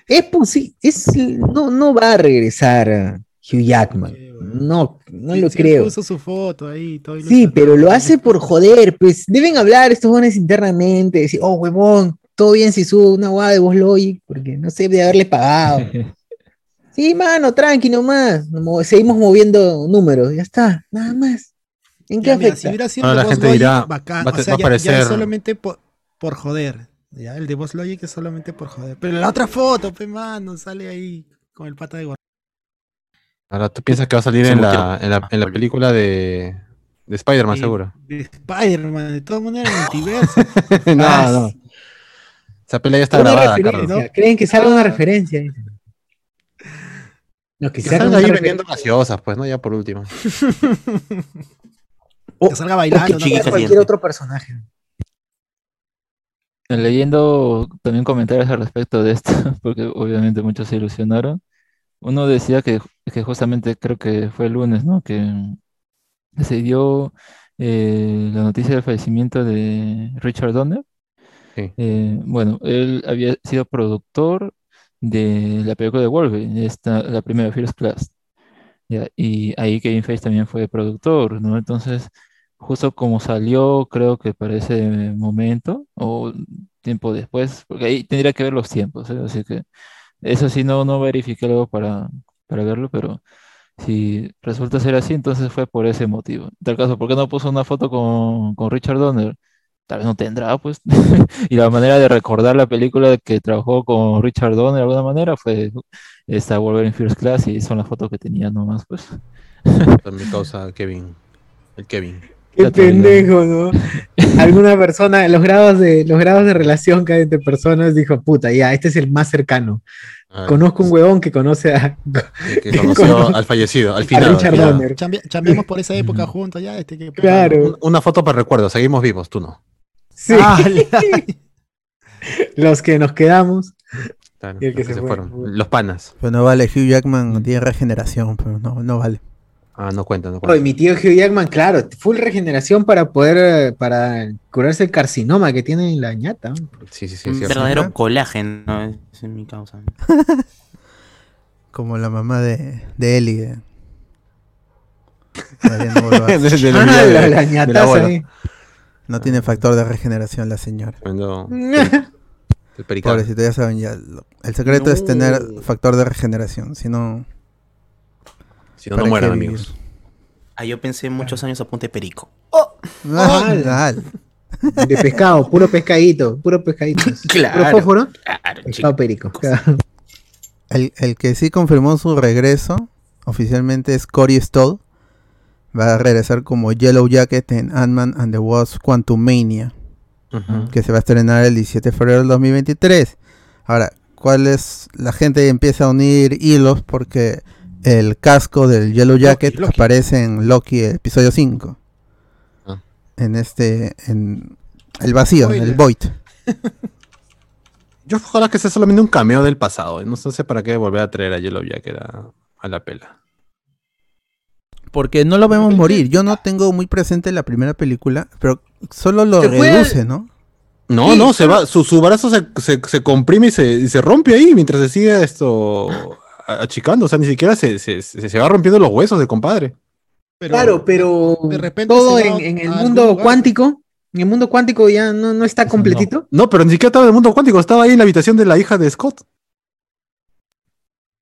es posible, es, no, no va a regresar Hugh Jackman. No, no Sí, lo sí, creo. Puso su foto ahí, todo Sí, pero lo hace por joder, pues deben hablar estos jóvenes internamente, decir, oh, huevón, todo bien si subo una guada de voz Logic, porque no sé de haberle pagado. [LAUGHS] Sí, mano, tranqui nomás. Mo- Seguimos moviendo números, ya está, nada más. ¿En qué Ya, mira, afecta? si hubiera sido de la gente dirá, bacán. va o sea, va a ya, solamente por, por joder. Ya, el de Boss Logic es solamente por joder. Pero la otra foto, pe mano, sale ahí con el pata de gorro. Ahora tú piensas que va a salir en la, en la, en la película de, de Spider-Man, seguro. De Spider-Man, de todas maneras, el multiverso. [LAUGHS] no, Ah, no. Esa pelea ya está Una grabada, referencia, Carlos. Creen que salga Ah. una referencia. dicen. No, que Que salga ahí referencia. vendiendo gaseosas, pues, ¿no? Ya por último. O- [LAUGHS] que salga o bailando. que ¿no? chiquita sea cualquier otro personaje. Leyendo también comentarios al respecto de esto, [LAUGHS] porque obviamente muchos se ilusionaron. Uno decía que, que justamente creo que fue el lunes, ¿no? Que se dio eh, la noticia del fallecimiento de Richard Donner. Sí. Eh, bueno, él había sido productor de la película de Wolverine, esta, la primera First Class. Ya, y ahí Kevin Feige también fue productor, ¿no? Entonces, justo como salió, creo que para ese momento, o tiempo después, porque ahí tendría que ver los tiempos, ¿eh? Así que eso sí no, no verifiqué luego para, para verlo, pero si resulta ser así, entonces fue por ese motivo. En tal caso, ¿por qué no puso una foto con, con Richard Donner? Tal vez no tendrá, pues. [LAUGHS] Y la manera de recordar la película que trabajó con Richard Donner de alguna manera fue esta Wolverine First Class y son las fotos que tenía nomás, pues. También causa Kevin. El Kevin. Qué pendejo, ¿no? Alguna persona, los grados de, los grados de relación que hay entre personas dijo, puta, ya, este es el más cercano. Ah, Conozco un huevón que conoce a, que conoció [LAUGHS] al fallecido, al final. Richard al final. Donner. Chambia- chambeamos por esa época juntos, ya. Este, que, Claro. Una foto para recuerdo, seguimos vivos, tú no. Sí, Ah, [LAUGHS] los que nos quedamos. Claro, Y el que los que se se fue. fueron. Los panas. Pero no vale, Hugh Jackman tiene regeneración, pero no, no vale. Ah, no cuenta, no Oye, cuenta. mi tío Hugh Jackman, claro, full regeneración para poder, eh, para curarse el carcinoma que tiene en la ñata. Sí, sí, sí, Un es cierto. verdadero colágeno, es mi causa. Como la mamá de, de [LAUGHS] de la Ah. No tiene factor de regeneración la señora. Cuando- [LAUGHS] El pericado. Pobrecito, ya saben, ya. El secreto es tener factor de regeneración, si no. Si no, ¿para no mueran, amigos. Ah, yo pensé muchos años a punta de perico. ¡Hala! al. De pescado, puro pescadito, puro pescadito. [LAUGHS] Claro. Puro fósforo, Claro, pescado perico. claro. El, el que sí confirmó su regreso oficialmente es Cory Stoll. Va a regresar como Yellow Jacket en Ant-Man and the Wasp Quantumania, Ujú. que se va a estrenar el 17 de febrero del 2023. Ahora, ¿cuál es? La gente empieza a unir hilos porque el casco del Yellow Jacket Loki. aparece en Loki episodio 5. Ah. En este, en el vacío, en el void. [LAUGHS] Yo ojalá que sea solamente un cameo del pasado. No sé para qué volver a traer a Yellow Jacket a, a la pela. Porque no lo vemos morir. Yo no tengo muy presente la primera película, pero solo lo reduce, ¿no? No, Sí, no, se va, su, su brazo se, se, se comprime y se, y se rompe ahí mientras se sigue esto achicando. O sea, ni siquiera se, se, se, se va rompiendo los huesos de compadre. pero- Claro, pero de repente todo en, el mundo lugar, cuántico, en el mundo cuántico ya no, no está no. completito. No, pero ni siquiera estaba en el mundo cuántico, estaba ahí en la habitación de la hija de Scott.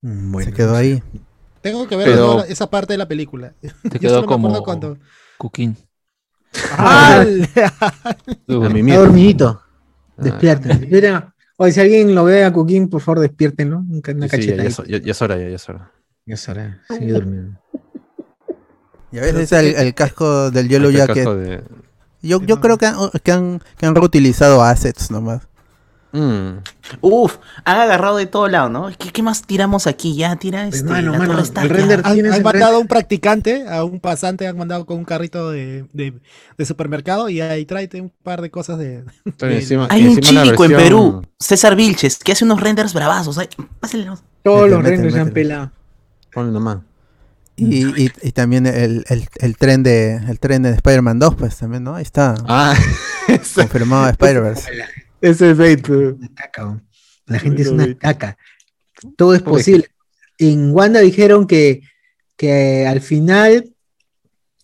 Se quedó ahí. Tengo que ver Pero- esa parte de la película. Te [LAUGHS] Yo quedó solo me acuerdo como cuando. Cooking. ¡Ah! Tú, [LAUGHS] [LAUGHS] A Está mismo. dormidito. Ah, Despierta. Oye, si alguien lo ve a Cooking, por favor, despiértenlo. Una, una sí, ya, ya es- ya- ya es hora, ya, ya es hora. Ya es hora. Sigue durmiendo. Y a veces el, el casco del Yellow Jacket. de- Yo, yo creo que han, que, han, que han reutilizado assets nomás. Mm. Uf, han agarrado de todo lado, ¿no? ¿Qué, qué más tiramos aquí? Ya tira este. mano, la mano, torre Stark, el ya. render- Han, ¿Tienes han mandado a un practicante, a un pasante, han mandado con un carrito de, de- de supermercado y ahí tráete un par de cosas de. Pero de- encima- Hay un chico en Perú, César Vilches, que hace unos renders bravazos. Ay, Pásenle los- Todos los renders se han pelado. Ponle nomás. Y, y, y también el, el, el tren de el tren de Spider-Man 2, pues también, ¿no? Ahí está. Ah, [LAUGHS] Confirmado Spider-Verse. [LAUGHS] ese es bait. Una caca. La gente es una vi. caca. Todo es posible. En Wanda dijeron que, que al final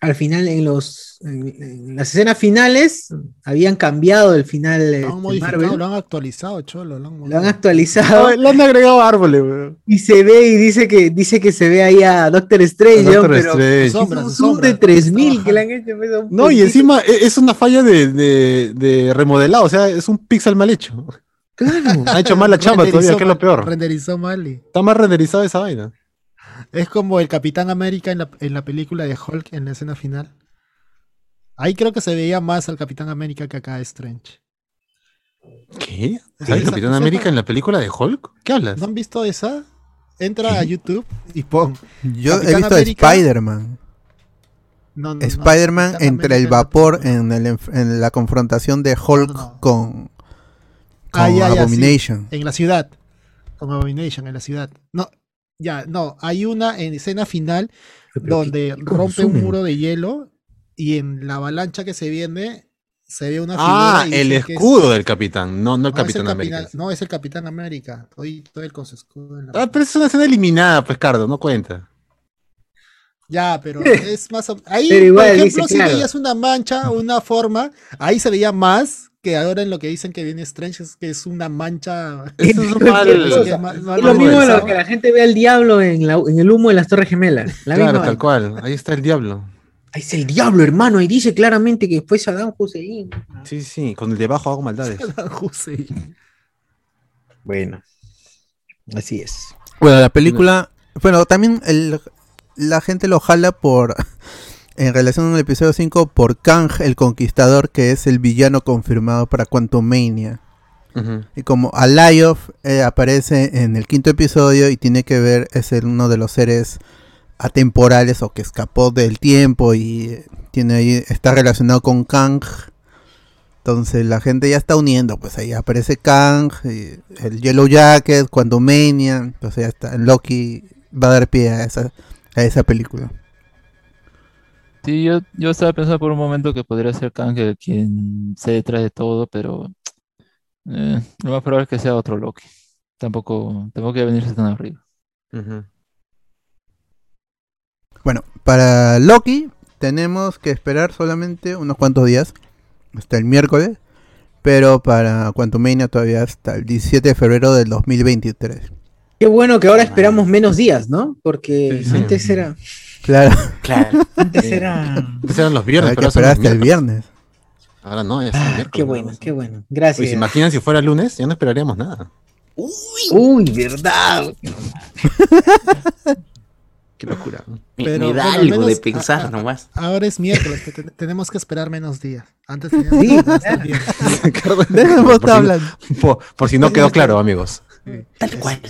al final, en los en, en las escenas finales, habían cambiado el final Lo este, han modificado, Marvel. lo han actualizado, cholo. Lo han, Lo han actualizado No, le han agregado árboles, weón. y se ve y dice que dice que se ve ahí a Doctor Strange. Doctor pero Strange. es Sombras, un zoom de sombras. 3000 que le han hecho. un No, y encima e- es una falla de, de, de remodelado, o sea, es un pixel mal hecho. Claro. Ha hecho mal la [LAUGHS] chamba todavía, que es lo peor. Renderizó mal y- Está más renderizada esa vaina. Es como el Capitán América en la, en la película de Hulk en la escena final. Ahí creo que se veía más al Capitán América que acá a Strange. ¿Qué? Sí, ¿Sale esa- Capitán esa- América en la película de Hulk? ¿Qué hablas? ¿No han visto esa? Entra a YouTube y pon. Yo he visto América. Spider-Man. No, no, Spider-Man entre el vapor en, el enf- en la confrontación de Hulk No, no, no. con, Ah, ya, sí. Abomination. En la ciudad. Con Abomination en la ciudad. No, ya, no. Hay una en escena final donde rompe un muro de hielo y en la avalancha que se viene se ve una Ah, figura y el es- escudo del capitán, no, no el no, Capitán el América. Capitán- no, es el Capitán América. Estoy con su escudo la Ah, pero es una escena eliminada, pues, Cardo, no cuenta. Ya, pero [LAUGHS] es más o- Ahí, Pero igual, por ejemplo, dice, si claro. veías una mancha, una forma, ahí se veía más que ahora en lo que dicen que viene Strange, es que es una mancha. Eso [LAUGHS] es un Cualquier mal. cosa. que mal- mal Es lo mismo de lo que la gente ve al diablo en, la- en el humo de las Torres Gemelas. La Claro, misma tal cual. Ahí está el diablo. Ahí es el diablo, hermano. Y dice claramente que fue Saddam Hussein. Sí, sí, con el debajo hago maldades. Hussein. Bueno, así es. Bueno, la película. Bueno, también el- la gente lo jala por. En relación al episodio 5, por Kang el Conquistador, que es el villano confirmado para Quantumania. Y como Alayoth eh, aparece en el quinto episodio y tiene que ver, es el- uno de los seres atemporales o que escapó del tiempo y eh, tiene ahí, está relacionado con Kang. Entonces la gente ya está uniendo, pues ahí aparece Kang, y el Yellow Jacket, Quantumania, entonces ya está, Loki va a dar pie a esa, a esa película. Sí, yo, yo estaba pensando por un momento que podría ser Kang el quien se detrás de todo, pero eh, lo más probable es que sea otro Loki. Tampoco, tampoco quiere venirse tan arriba. Ujú. Bueno, para Loki tenemos que esperar solamente unos cuantos días, hasta el miércoles, pero para Quantumania todavía hasta el 17 de febrero del 2023. Qué bueno que ahora esperamos menos días, ¿no? Porque Sí, sí. antes era. Claro, Claro. Antes era. Antes eran los viernes, pero ahora hasta el viernes. Ahora no, ya es el Ah, miércoles, qué ¿no? bueno, qué bueno. Gracias. ¿se imaginan si fuera lunes? Ya no esperaríamos nada. Uy, verdad. Qué locura. ¿no? Me, Pero, me da bueno, algo de pensar a- a- nomás. Ahora es miércoles, que te- tenemos que esperar menos días. Antes teníamos Sí, que esperar hasta el claro. viernes. Cardo, ¿De qué hemos por, si, hablando? por- por si no quedó claro, amigos. Tal cual.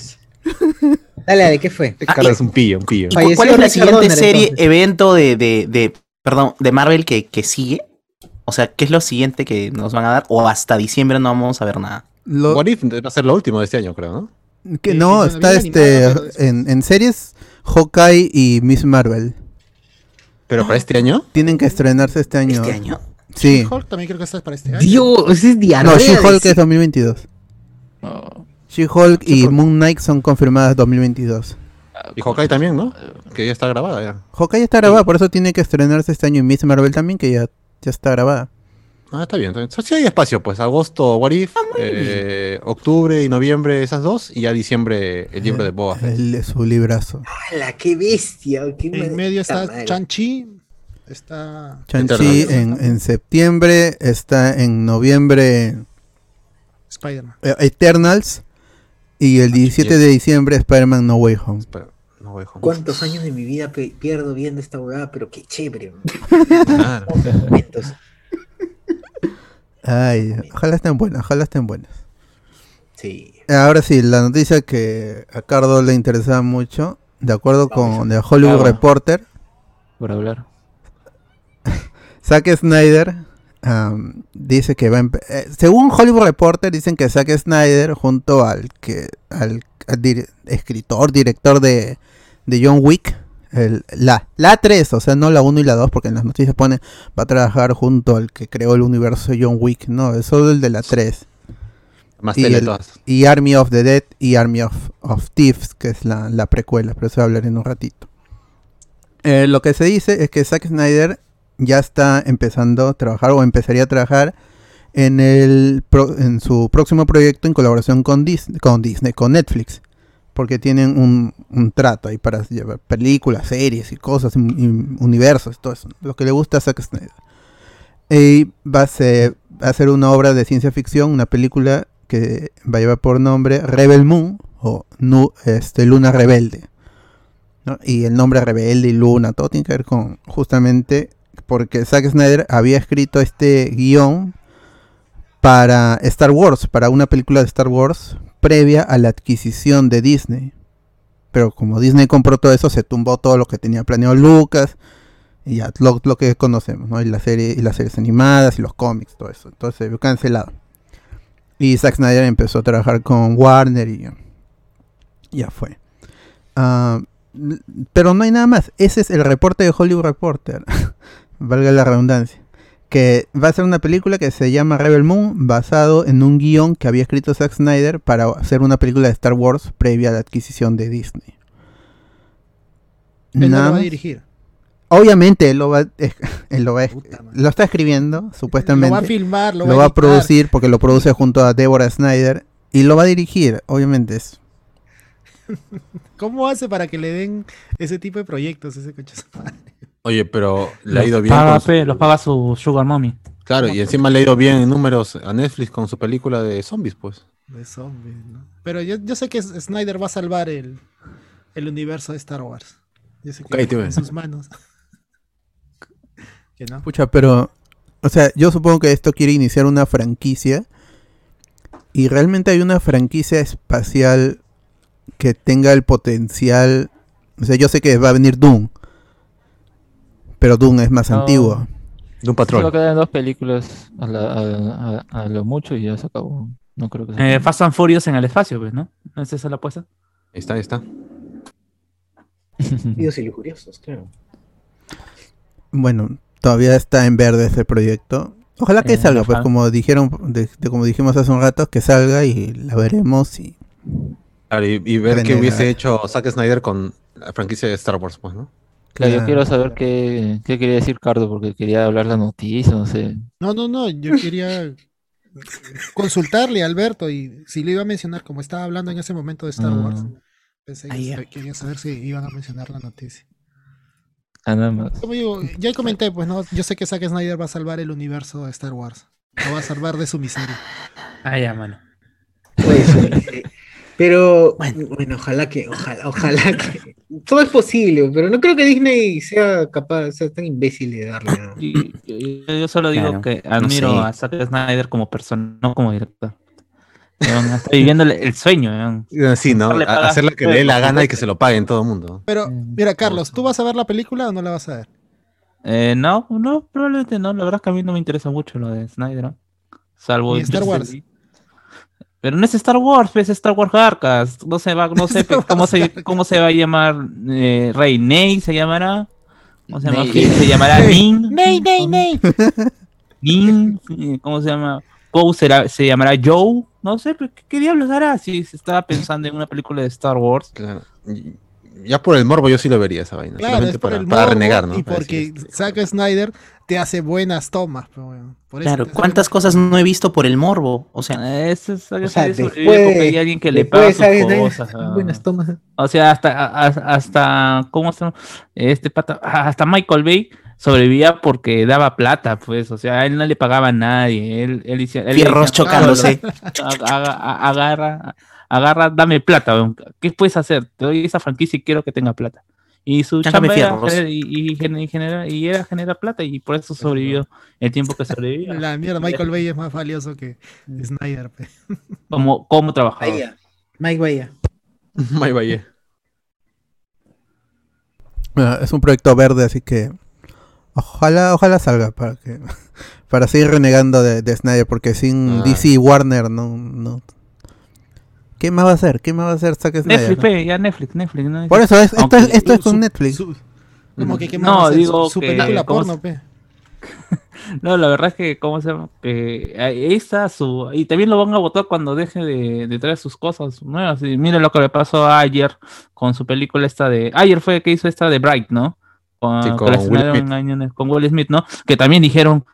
Dale, dale, ¿qué fue? Ah, es un pillo, un pillo. ¿Y cu- Falleció cuál es la siguiente Donner, serie, entonces. evento de, de, de- perdón, de Marvel que, que sigue? O sea, ¿qué es lo siguiente que nos van a dar? O hasta diciembre no vamos a ver nada. Lo- What If va a ser lo último de este año, creo, ¿no? que Sí, no, sí, está este pero en, en series Hawkeye y Miss Marvel. Pero para este año, Tienen que estrenarse este año. ¿Este año? Sí. Hulk también creo que está para este año. Dios, es diarrea. No, de She-Hulk es 2022. Oh, She-Hulk y. Moon Knight son confirmadas 2022. y Hawkeye también, ¿no? Que ya está grabada ya. Hawkeye está grabada, por eso tiene que estrenarse este año y Miss Marvel también, que ya, ya está grabada. Ah, está bien, está bien. Sí hay espacio, pues. Agosto, What If, eh, octubre y noviembre, esas dos, y ya diciembre, el libro de Boba Fett. El, su librazo. ¡Hala, qué bestia! qué En medio está. Chanchi. Está. Chanchi en, en septiembre, está en noviembre Spider-Man. eh, Eternals y el 17 de diciembre Spider-Man No Way Home. No ¿Cuántos años de mi vida pierdo viendo esta huevada? Pero qué chévere. Claro. Ay, ojalá estén buenas, ojalá estén buenas. Sí. Ahora sí, la noticia que a Cardo le interesaba mucho, de acuerdo con The Hollywood Reporter, por hablar. [LAUGHS] Zack Snyder dice que va a eh, según Hollywood Reporter dicen que Zack Snyder junto al que al, al dir- escritor director de, de John Wick el- la la 3 o sea no la 1 y la 2 porque en las noticias pone va a trabajar junto al que creó el universo John Wick no es solo el de la 3 Más Y el- y Army of the Dead y Army of, of Thieves que es la, la precuela pero eso voy a hablar en un ratito. Eh, lo que se dice es que Zack Snyder ya está empezando a trabajar o empezaría a trabajar en, el en su próximo proyecto en colaboración con Disney, con, Disney, con Netflix. Porque tienen un, un trato ahí para llevar películas, series y cosas, un- un- universos, todo eso. Lo que le gusta a Zack Snyder. Y va a, ser, va a ser una obra de ciencia ficción, una película que va a llevar por nombre Rebel Moon o Nu- este, Luna Rebelde. ¿no? Y el nombre Rebelde y Luna, todo tiene que ver con justamente porque Zack Snyder había escrito este guion para Star Wars, para una película de Star Wars previa a la adquisición de Disney. Pero como Disney compró todo eso, se tumbó todo lo que tenía planeado Lucas y ya lo, que conocemos, ¿no? Y la serie y las series animadas y los cómics, todo eso. Entonces se vio cancelado. Y Zack Snyder empezó a trabajar con Warner y ya fue. Ah, pero no hay nada más. Ese es el reporte de Hollywood Reporter. [LAUGHS] Valga la redundancia. Que va a ser una película que se llama Rebel Moon, basado en un guion que había escrito Zack Snyder para hacer una película de Star Wars previa a la adquisición de Disney. Él no lo va a dirigir. Obviamente él lo va, [LAUGHS] él lo, va Puta lo está escribiendo, supuestamente. Lo va a filmar, lo, lo va a editar. producir porque lo produce junto a Deborah Snyder y lo va a dirigir, obviamente es. [LAUGHS] ¿Cómo hace para que le den ese tipo de proyectos ese coche? madre? Oye, pero le ha ido bien. paga, su- los paga su Sugar Mommy. Claro, y encima le ha ido bien en números a Netflix con su película de zombies, pues. De zombies, ¿no? Pero yo, yo sé que Snyder va a salvar el, el universo de Star Wars. Yo sé que Cállate, en sus manos. [LAUGHS] que no. Pucha, pero, o sea, yo supongo que esto quiere iniciar una franquicia y realmente hay una franquicia espacial que tenga el potencial, o sea, yo sé que va a venir Doom, pero Doom es más No. antiguo. De un Solo patrón. quedan dos películas a, la- a- a- a lo mucho y ya se acabó. No creo que se Eh, Fast and Furious en el espacio, pues, ¿no? ¿No es esa la apuesta? Ahí está, ahí está. [LAUGHS] Dios y lujuriosos, claro. Bueno, todavía está en verde ese proyecto. Ojalá que Eh, salga, pues ajá. como dijeron, de- de- como dijimos hace un rato, que salga y la veremos y Claro, y, y ver qué hubiese hecho Zack Snyder con la franquicia de Star Wars, pues, ¿no? Claro, yo quiero saber qué, qué quería decir Cardo, porque quería hablar la noticia, no sé. No, no, no. Yo quería consultarle a Alberto y si le iba a mencionar, como estaba hablando en ese momento de Star Ah. Wars, pensé que Ah, ya. sa- quería saber si iban a mencionar la noticia. Ah, nada más. Como digo, ya comenté, pues no, yo sé que Zack Snyder va a salvar el universo de Star Wars. Lo va a salvar de su miseria. Ah, ya, mano. Puede ser, [LAUGHS] sí. Pero bueno. ojalá que, ojalá, ojalá que. Todo es posible, pero no creo que Disney sea capaz, sea tan imbécil de darle. ¿no? Y- yo solo digo Claro, que no admiro sé. a Zack Snyder como persona, no como director. Está viviendo el, sueño. weón. Sí, ¿no? Hacer lo que le dé la gana y que se lo paguen todo el mundo. Pero, Mm, mira, Carlos, ¿tú vas a ver la película o no la vas a ver? Eh, no, no, probablemente no. La verdad es que a mí no me interesa mucho lo de Snyder. ¿no? Salvo. Star Wars. Pero no es Star Wars, es Star Wars Arcas. No se va, no [LAUGHS] sé cómo se, cómo se va a llamar eh, Rey Ney se llamará. ¿Cómo se llama? Ney. Se llamará Ning. ¡Ney, ney, ney! [LAUGHS] Ning, eh, ¿cómo se llama? Poe será- se llamará Joe. No sé, pero ¿qué, qué diablos hará si se estaba pensando en una película de Star Wars? Claro. Ya por el morbo yo sí lo vería esa vaina. Claro, solamente es por para, el para morbo renegar, ¿no? Y porque decir, este, Zack Snyder te hace buenas tomas. pero bueno, por eso Claro, ¿cuántas cosas no he visto por el morbo? O sea, Eh, Eso es algo O sea, después hay alguien que le paga Snyder, cosas. ah. Buenas tomas. O sea, hasta, hasta, ¿cómo se llama? Este pata, hasta Michael Bay sobrevivía porque daba plata, pues, o sea, él no le pagaba a nadie, él, él decía, él le fierros decía, chocándose. "Ag- aga- a- agarra, agarra, dame plata. ¿qué puedes hacer? Te doy esa franquicia y quiero que tenga plata. Y su chamba era y, y, gener- y genera- y era generar plata y por eso sobrevivió el tiempo que sobrevivió. La mierda, Michael Bay es más valioso que Snyder. pe. Como, como trabajador. Bahía. Mike Bahía. My Valle. Ah, es un proyecto verde, así que ojalá, ojalá salga para que [LAUGHS] para seguir renegando de, de Snyder, porque sin Ah. DC y Warner no, no. ¿Qué más va a hacer? ¿Qué más va a hacer Zack Snyder? Netflix, no? ya Netflix, Netflix. ¿no? Por eso es, esto, Aunque- es, esto es Su- con Netflix. su- como que, ¿qué No, va a hacer? digo su, su que- película ¿cómo porno, se- pe. [LAUGHS] No, la verdad es que, ¿cómo se llama? Que ahí está su. Y también lo van a votar cuando deje de, de traer sus cosas nuevas. Y mire lo que le pasó ayer con su película esta de. Ayer fue que hizo esta de Bright, ¿no? con, Sí, con Smith. con Will Smith, ¿no? Que también dijeron,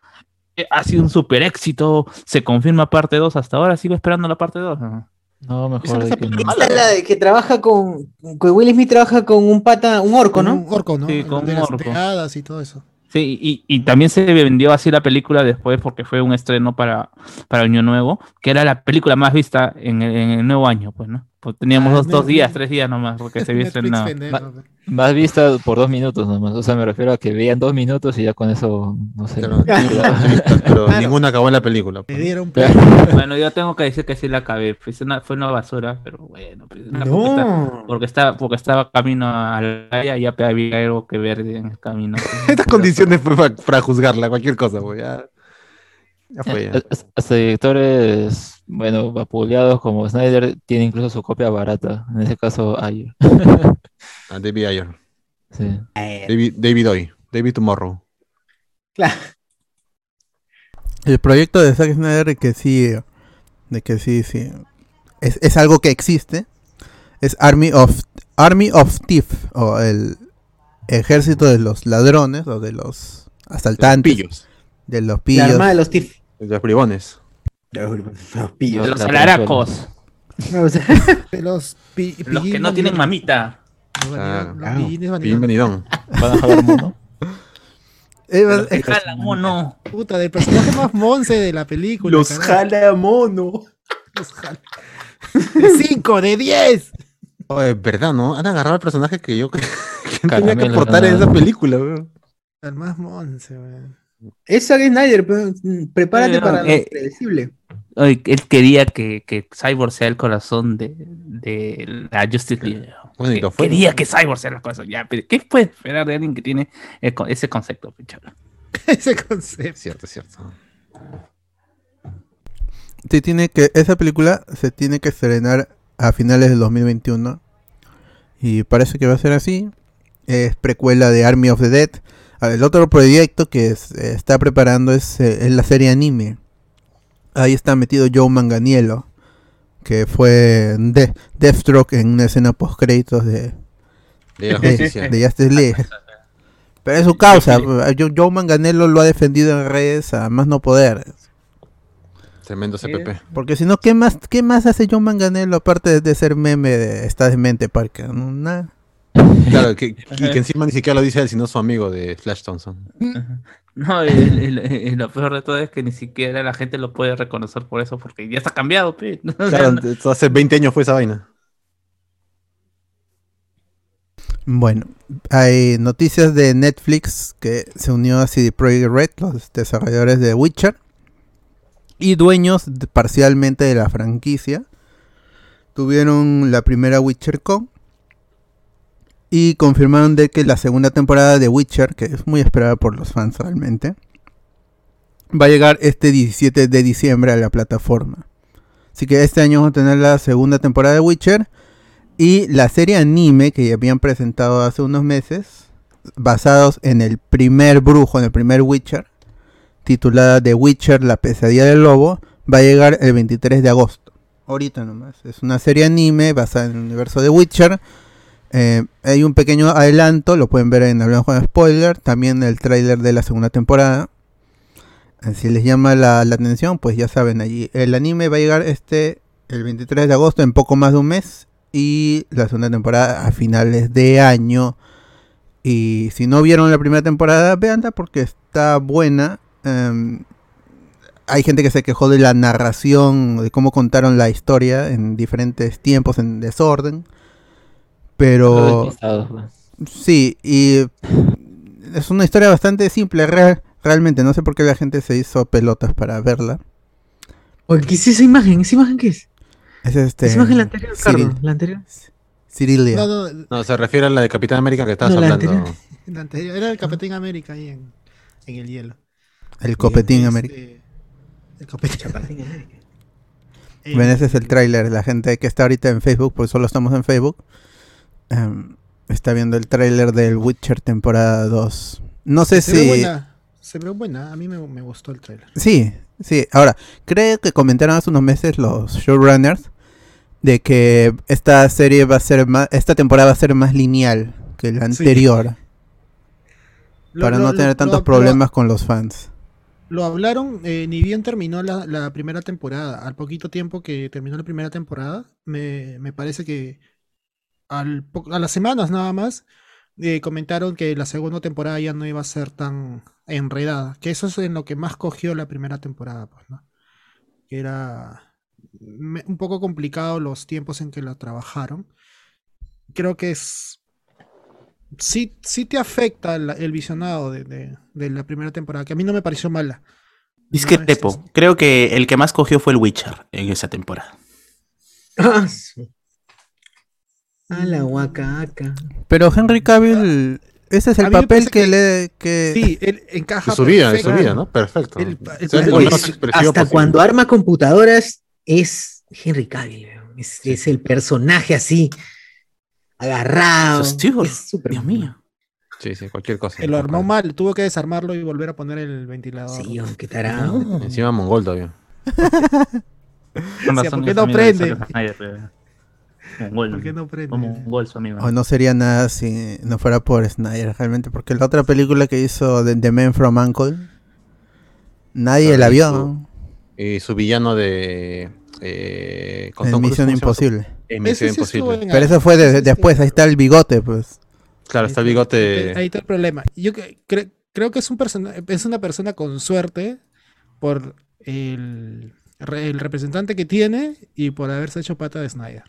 "Eh, ha sido un super éxito, se confirma parte 2, hasta ahora sigo esperando la parte 2. No, Esa mejor no de se que no. película. Esta es la de que trabaja con. Que Will Smith trabaja con un pata, un orco, ¿no? un orco, ¿no? Sí, con de un las orco. y todo eso. Sí, y, y también se vendió así la película después porque fue un estreno para, para Año Nuevo, que era la película más vista en el, en el nuevo año, pues, ¿no? Pues teníamos Ah, dos, dos días, tres días nomás, porque se [LAUGHS] Netflix estrenado. pendejo. Más vista por dos minutos nomás. O sea, me refiero a que veían dos minutos y ya con eso, no sé. Ya- [LAUGHS] Pero Claro. ninguna acabó en la película. Pues. dieron [LAUGHS] Bueno, yo tengo que decir que sí la acabé, pues, una- fue una basura, pero bueno, pues, una poquita- No. porque estaba, porque estaba camino a la playa y ya había algo que ver en el camino. Estas condiciones fue pa- para juzgarla, cualquier cosa, pues, ya. Ya fue, Hasta directores, bueno, vapuleados como Snyder tiene incluso su copia barata. En ese caso, Ayer. [LAUGHS] Ah, David Ayer. Sí. David, David Hoy. David Tomorrow. claro. El proyecto de Zack Snyder que sí, de que sí, sí, es, es algo que existe. Es Army of Army of Thief o el ejército de los ladrones o de los asaltantes, Pillos. de los La pillos. armada de los tif. De los bribones. [LAUGHS] Los pillos. De los La alaracos, O sea, de [LAUGHS] los pi- los que no tienen mamita. Los Ah, los claro. pillines. [LAUGHS] ¿Van a jalar mono? Eh, Los que jalan mono. Puta, del personaje más monce de la película. los carajo. jala mono. Los jala. De 5, de 10. Oh, es verdad, ¿no? Han agarrado el personaje que yo que tenía que aportar en esa película, weón. El más monce, weón. Es Zack Snyder, pero, mm, prepárate Eh, para eh, lo predecible. Ay, él quería que, que Cyborg sea el corazón de, de la Justice League. Bueno, Que- fue. Quería que Cyborg sea el corazón. Ya, pero ¿qué puede esperar de alguien que tiene el ese concepto? [LAUGHS] Ese concepto. Es cierto, cierto. sí tiene que esa película se tiene que estrenar a finales del 2021 y parece que va a ser así. Es precuela de Army of the Dead. Ah, El otro proyecto que es- eh, está preparando es, eh, es la serie anime. Ahí está metido Joe Manganiello, que fue de Deathstroke en una escena post créditos de, De la de, justicia. de Justice League. Pero es su causa. Joe, Joe Manganiello lo ha defendido en redes a más no poder. Tremendo CPP. Porque si no, ¿qué más, ¿qué más hace John Manganello aparte de, ser meme de Estás demente, Parker? No, nada. Claro, que, y que encima ni siquiera lo dice él, sino su amigo de Flash Thompson. No, lo peor de todo es que ni siquiera la gente lo puede reconocer por eso, porque ya está cambiado. pe. [LAUGHS] Claro, hace 20 años fue esa vaina. Bueno, hay noticias de Netflix que se unió a CD Projekt Red, los desarrolladores de Witcher, y dueños de- parcialmente de la franquicia. Tuvieron la primera WitcherCon y confirmaron de que la segunda temporada de Witcher, que es muy esperada por los fans realmente, va a llegar este 17 de diciembre a la plataforma. Así que este año vamos a tener la segunda temporada de Witcher y la serie anime que ya habían presentado hace unos meses, basados en el primer brujo, en el primer Witcher, titulada The Witcher, la pesadilla del lobo, va a llegar el 23 de agosto. Ahorita nomás. Es una serie anime basada en el universo de Witcher. Eh, hay un pequeño adelanto, lo pueden ver en Hablamos con Spoiler, también el tráiler de la segunda temporada. Si les llama la, atención, pues ya saben, allí el anime va a llegar este el 23 de agosto, en poco más de un mes, y la segunda temporada a finales de año. Y si no vieron la primera temporada, véanla porque está buena. Em, hay gente que se quejó de la narración, de cómo contaron la historia en diferentes tiempos, en desorden. Pero sí, y es una historia bastante simple, real- realmente. No sé por qué la gente se hizo pelotas para verla. Oye, ¿qué es esa imagen? ¿Esa imagen qué es? Es este. Esa imagen la anterior, Cyril- Carlos. La anterior. Cirilia. No, no, No, se refiere a la de Capitán América que estabas No, la hablando. anterior. la anterior era el Capitán América ahí en, en el hielo. el copetín Este, América. El copetín. Eh, Ven, ese es el tráiler. La gente que está ahorita en Facebook, pues solo estamos en Facebook, em, está viendo el tráiler del Witcher temporada 2. No sé se ve si... buena. Se ve buena. A mí me, me gustó el trailer. Sí, sí. Ahora, creo que comentaron hace unos meses los showrunners de que esta serie va a ser más... Esta temporada va a ser más lineal que la anterior. Para lo- no lo- tener lo- tantos problemas con los fans. Lo hablaron, eh, ni bien terminó la, la primera temporada. Al poquito tiempo que terminó la primera temporada, me, me parece que al a las semanas nada más eh, comentaron que la segunda temporada ya no iba a ser tan enredada. Que eso es en lo que más cogió la primera temporada, pues, ¿no? Que era me- un poco complicado los tiempos en que la trabajaron. Creo que es. Sí, sí te afecta el, el visionado de, de- de la primera temporada, que a mí no me pareció mala. Discrepo. Creo que el que más cogió fue el Witcher en esa temporada. [LAUGHS] Ah, A la huacaca. Pero Henry Cavill, ese es el papel que, que- le... Que... Sí, él encaja. Su vida, de su perfecto. vida, ¿no? Perfecto. El- el- Se hace el- lo menos expresivo hasta posible. cuando arma computadoras es Henry Cavill. Es, es el personaje así, agarrado. Es súper Dios mío. Sí, sí, cualquier cosa. que lo armó mal, tuvo que desarmarlo y volver a poner el ventilador. Sí, qué tarado. Encima mongol todavía. [LAUGHS] ¿por qué es no prende? ¿Por qué no prende? Como Mongol, su amigo. O no sería nada si no fuera por Snyder, realmente, porque la otra película que hizo de The Man from Uncle, nadie la y vio. su- ¿no? Y su villano de. Eh, con En Misión. Imposible. En Ese Misión sí estuvo Imposible. en- Pero eso fue de- después, ahí está el bigote, pues. Claro, está el Ahí bigote. Ahí está el problema. Yo cre- creo que es, un persona, es una persona con suerte por el representante que tiene y por haberse hecho pata de Snyder.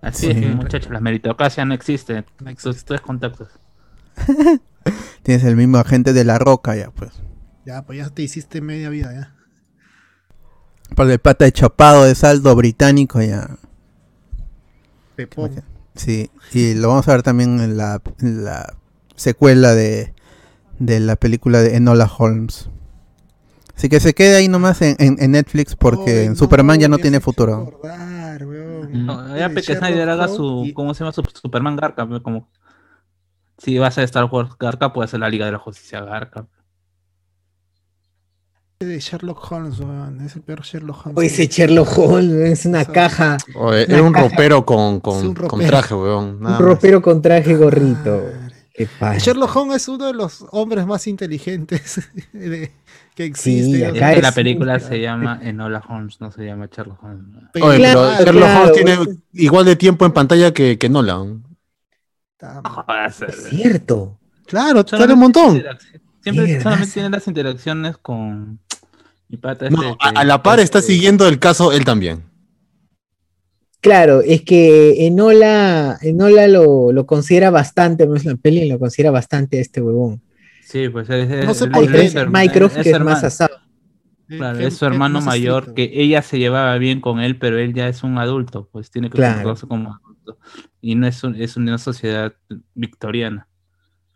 Así Sí. es, muchachos, la meritocracia no existe. No existe. tres contactos. [LAUGHS] Tienes el mismo agente de la roca ya, pues. Ya, pues ya te hiciste media vida, ya. Por el pata de chapado de saldo británico ya. Pepón. Sí, y lo vamos a ver también en la, en la secuela de, de la película de Enola Holmes. Así que se quede ahí nomás en, en- en Netflix porque en Superman ya no tiene futuro. acordar, weón. No, ya que Snyder haga su. y- ¿Cómo se llama? Su Superman Garca. Como, si va a Star Wars Garca, puede ser la Liga de la Justicia Garca. de Sherlock Holmes, weón. Es el peor Sherlock Holmes. O ese Sherlock Holmes es una caja, Oye, Una era un caja. ropero con, Es con, un con traje, weón. un más. ropero con traje gorrito. Qué padre. Sherlock Holmes es uno de los hombres más inteligentes [LAUGHS] de- que existe. Sí, o acá sea, es- la película se llama Enola Holmes, no se llama Sherlock Holmes. Oye, Claro, pero Sherlock claro, Holmes tiene igual de tiempo en pantalla que, que Jodas, [LAUGHS] Es cierto. Claro, sale un montón. Siempre Mierda, solamente tiene las interacciones con mi pata este No, a, que- a la par que- está siguiendo el caso él también. Claro, es que Enola, Enola lo, lo considera bastante, no es la peli, lo considera bastante a este huevón. Sí, pues es, es- No sé es- por qué. es que su es más hermano. asado. Claro, que- es su que hermano mayor, que ella se llevaba bien con él, pero él ya es un adulto, pues tiene que Claro. como adulto. Y no es, un- es una sociedad victoriana.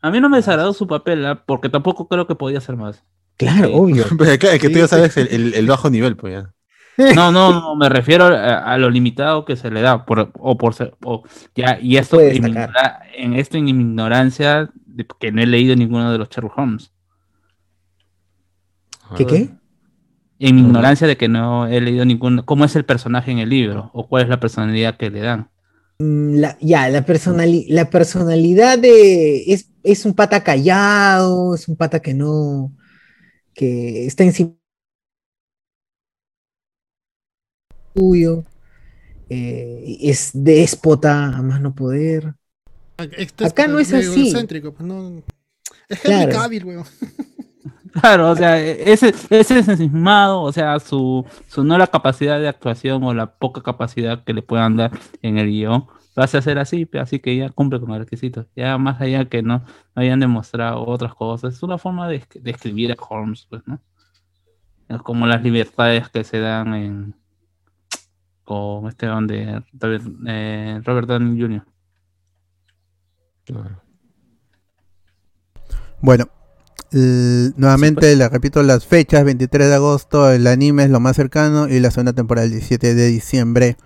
A mí no me desagradó su papel, ¿ah? porque tampoco creo que podía ser más. Claro, Sí. obvio. [LAUGHS] Pero es que tú ya Sí. sabes el, el- el bajo nivel, pues ya. [LAUGHS] No, no, no, me refiero a, a lo limitado que se le da, por, o por ser, o ya, y esto en en esto en ignorancia, de que no he leído ninguno de los Sherlock Holmes. ¿Qué qué? En mi ignorancia de que no he leído ninguno, cómo es el personaje en el libro, o cuál es la personalidad que le dan. Mm, la- ya, la, personali- la personalidad de. Es, es un pata callado, es un pata que no. que está encima tuyo. eh, es déspota a más no poder. Este Acá no es así. egocéntrico, pues, no- Es Henry Claro. Cavill, weón. [LAUGHS] Claro, o sea, ese, ese ensimismado, o sea, su, su no la capacidad de actuación o la poca capacidad que le puedan dar en el guion, lo hace hacer así, así que ya cumple con los requisitos. Ya más allá que no, no hayan demostrado otras cosas, es una forma de, de escribir a Holmes, pues, ¿no? Es como las libertades que se dan en con este donde Robert, eh, Robert Downey Jr. Bueno, l- nuevamente le repito las fechas, 23 de agosto el anime es lo más cercano y la segunda temporada el 17 de diciembre.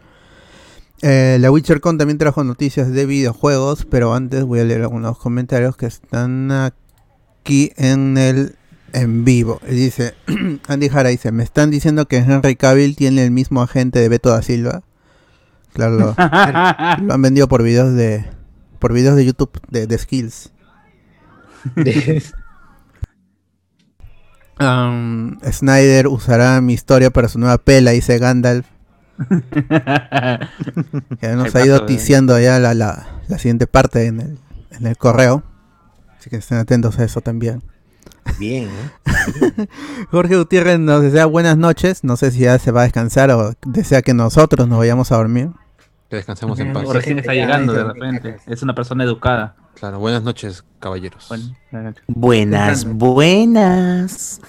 Eh, la WitcherCon también trajo noticias de videojuegos, pero antes voy a leer algunos comentarios que están aquí en el en vivo. Y dice, [CLEARS THROAT] Andy Jara dice, me están diciendo que Henry Cavill tiene el mismo agente de Beto da Silva. Claro, lo, [LAUGHS] lo han vendido por videos de por videos de YouTube de, de skills. [LAUGHS] Um, Snyder usará mi historia para su nueva pela, dice Gandalf. [LAUGHS] Que nos El ha ido de- ticiando ya la, la, la siguiente parte en el, en el correo. Así que estén atentos a eso también. Bien, ¿eh? [LAUGHS] Jorge Gutiérrez nos desea buenas noches. No sé si ya se va a descansar o desea que nosotros nos vayamos a dormir. Que descansemos en paz. O recién está llegando de repente. Es una persona educada. Claro, buenas noches, caballeros. Buenas, buenas.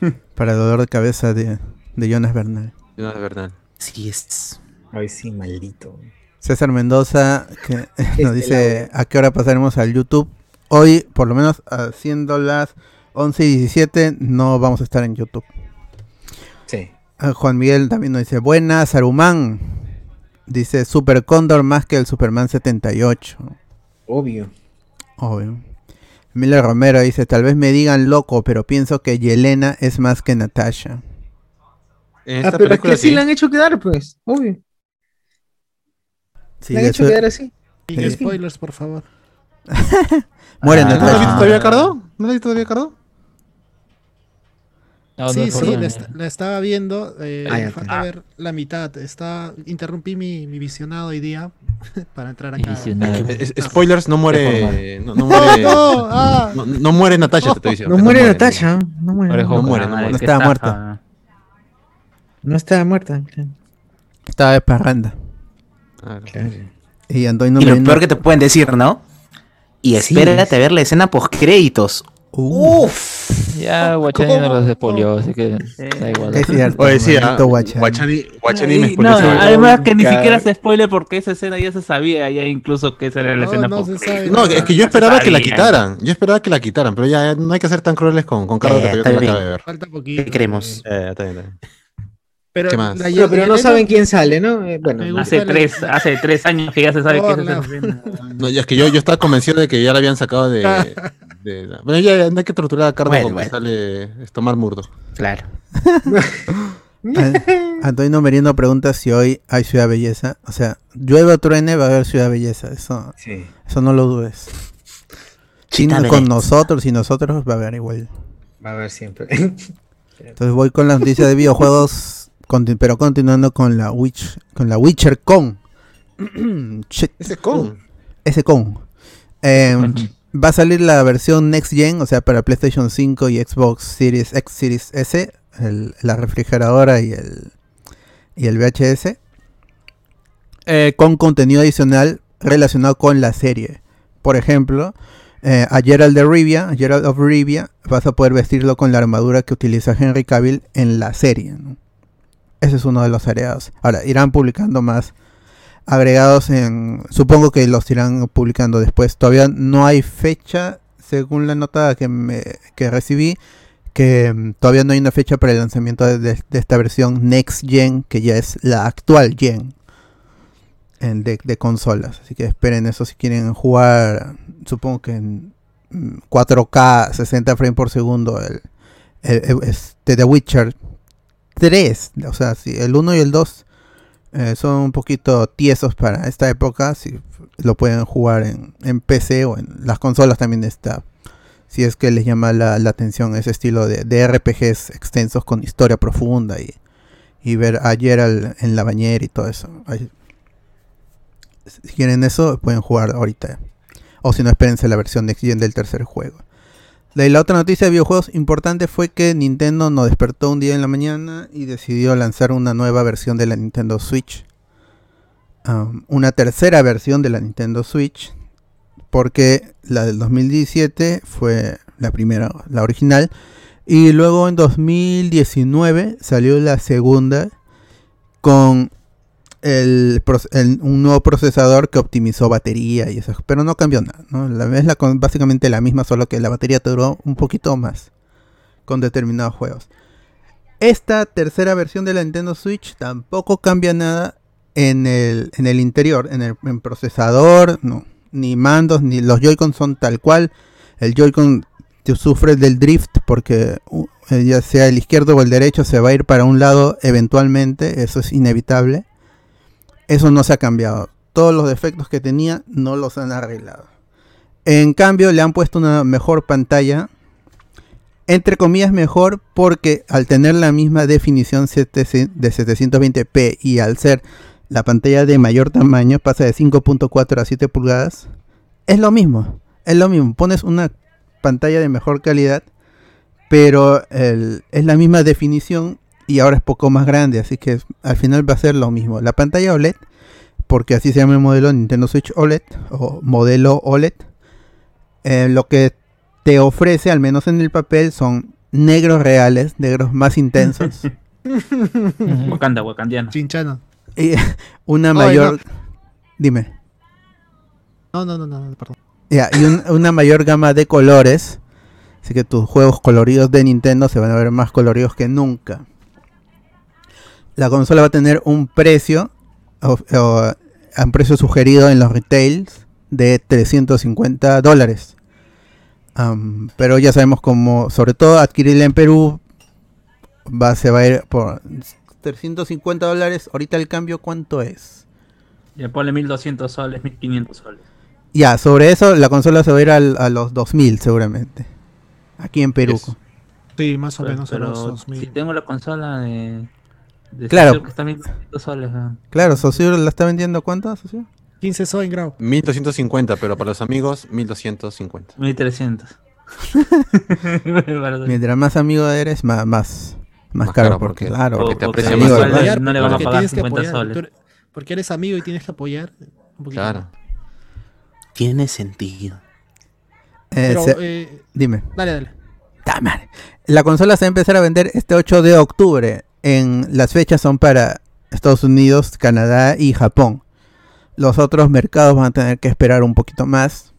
[LAUGHS] Para el dolor de cabeza de, de Jonas Bernal. Jonas Bernal. Sí es. Ay, sí, maldito. César Mendoza que [LAUGHS] nos Este dice a qué hora pasaremos al YouTube. Hoy, por lo menos haciendo las 11 y 17, no vamos a estar en YouTube. Sí. Ah, Juan Miguel también nos dice, buenas, Saruman. Dice Super Cóndor más que el Superman 78. Obvio. Obvio. Miller Romero dice, tal vez me digan loco, pero pienso que Yelena es más que Natasha. En Ah, pero es que sí sí. la han hecho quedar, pues. Obvio. Sí, la han hecho eso- quedar así. Y Sí. spoilers, por favor. [LAUGHS] Muere Ah, ¿No la has visto todavía, Cardo? ¿No la has visto todavía, Cardo? No, no sí, sí, la, est- la estaba viendo. Eh, Ah, ver la mitad. Está, interrumpí mi, mi visionado hoy día [LAUGHS] para entrar acá. Spoilers, no muere. No, no ¡No, muere. no! ¡Ah! No, no muere Natasha, te estoy diciendo. No muere Natasha. No muere. Muere No, No muere, no muere. qué Estaba estafa. no está muerta. Estaba de parranda. Claro. Claro. Y Y lo peor que te pueden decir, ¿no? Y Sí. espérate a ver la escena post créditos. Uh, Ya Guachani no los despolió, así que da igual. es cierto. Oye, sí, ah, maldito Guachani. Guachani, Guachani me no, además que ni siquiera se spoiler porque esa escena ya se sabía, ya incluso que esa era la No, escena no post- se sabe. No, es que yo esperaba que la quitaran. Yo esperaba que la quitaran, pero ya no hay que ser tan crueles con, con Cardo Eh, que no bien. acaba de ver. Falta poquito. ¿Qué queremos? Eh, está bien, está bien. Pero, ¿Qué más? la Pero, pero no saben quién sale, ¿no? Eh, Bueno, no. Hace la- tres, hace tres años que ya se sabe que esa Hola. escena. No, ya es que yo, yo estaba convencido de que ya la habían sacado de. [LAUGHS] de la- Bueno, ya no hay que torturar a Cardo Bueno, sale es tomar murdo. Claro. An- Antonio Merino pregunta si hoy hay Ciudad Belleza. O sea, llueve o truene, va a haber Ciudad Belleza. Eso, Sí. eso no lo dudes. Chita no- con nosotros y nosotros va a haber igual. Va a haber siempre. Entonces voy con las noticias de videojuegos, pero continuando con la Witch, con la Witcher Con. [CLEARS THROAT] Ese con. ese con. Eh, va a salir la versión Next Gen, o sea, para PlayStation 5 y Xbox Series X, Series S, la refrigeradora y el, y el VHS, eh, con contenido adicional relacionado con la serie. Por ejemplo, eh, a Gerald de Rivia, a Gerald of Rivia, vas a poder vestirlo con la armadura que utiliza Henry Cavill en la serie. Ese es uno de los agregados. Ahora, irán publicando más agregados en... Supongo que los irán publicando después. Todavía no hay fecha, según la nota que, me, que recibí, que mm, todavía no hay una fecha para el lanzamiento de, de- esta versión Next Gen, que ya es la actual Gen en de, de consolas. Así que esperen eso si quieren jugar, supongo que en mm, 4K, 60 frames por segundo, el, el- el- este, The Witcher 3. O sea, si el 1 y el 2 eh, son un poquito tiesos para esta época, si lo pueden jugar en, en PC o en las consolas también está. Si es que les llama la, la atención ese estilo de, de RPGs extensos con historia profunda y, y ver a Geralt en la bañera y todo eso. Si quieren eso, pueden jugar ahorita. O si no, espérense la versión Next Gen del tercer juego. La, la otra noticia de videojuegos importante fue que Nintendo nos despertó un día en la mañana y decidió lanzar una nueva versión de la Nintendo Switch. Una tercera versión de la Nintendo Switch. Porque la del 2017 fue la primera, la original. Y luego en 2019 salió la segunda con un nuevo procesador que optimizó batería y eso, pero no cambió nada. La es la básicamente la misma, solo que la batería duró un poquito más con determinados juegos. Esta tercera versión de la Nintendo Switch tampoco cambia nada en el, en el interior, en el en procesador, no, ni mandos, ni los Joy-Con son tal cual. El Joy-Con te sufre del drift porque eh, ya sea el izquierdo o el derecho se va a ir para un lado eventualmente, eso es inevitable. Eso no se ha cambiado. Todos los defectos que tenía no los han arreglado. En cambio, le han puesto una mejor pantalla. Entre comillas, mejor porque al tener la misma definición 700 de 720p y al ser la pantalla de mayor tamaño, pasa de 5.4 a 7 pulgadas, es lo mismo. Es lo mismo. Pones una pantalla de mejor calidad, pero el- es la misma definición y ahora es poco más grande, así que al final va a ser lo mismo. La pantalla OLED, porque así se llama el modelo Nintendo Switch OLED o modelo OLED, eh, lo que te ofrece, al menos en el papel, son negros reales, negros más intensos [LAUGHS] Wakanda, wakandiano. Chinchano. y [LAUGHS] una Ay, mayor... Dime. No, no, no, no, perdón. Ya, y un- una mayor gama de colores. Así que tus juegos coloridos de Nintendo se van a ver más coloridos que nunca. La consola va a tener un precio, o- o, un precio sugerido en los retails de 350 dólares. Pero ya sabemos cómo, sobre todo adquirirla en Perú, va, se va a ir por 350 dólares. Ahorita el cambio, ¿cuánto es? Ya ponle 1200 soles, 1500 soles. Ya, sobre eso la consola se va a ir al- a los 2000 seguramente. Aquí en Perú. Yes. Sí, más o Pero, menos a los pero 2000. si tengo la consola de. De Claro. Que está 1500 soles. ¿no? Claro, Sociur la está vendiendo ¿cuánto, Sociur? 15 soy en grado. 1250, pero para los amigos, 1250. 1300. Para- Mientras más amigo eres, más, más, más, Más caro, caro, porque, porque- claro. porque. Apoyar, no le van a pagar tienes que 50 apoyar, soles. Porque eres amigo y tienes que apoyar. Un poquito. Claro. Tiene sentido. Eh, Pero, se- eh, dime. dale, dale. La consola se va a empezar a vender este 8 de octubre. En las fechas son para Estados Unidos, Canadá y Japón. Los otros mercados van a tener que esperar un poquito más.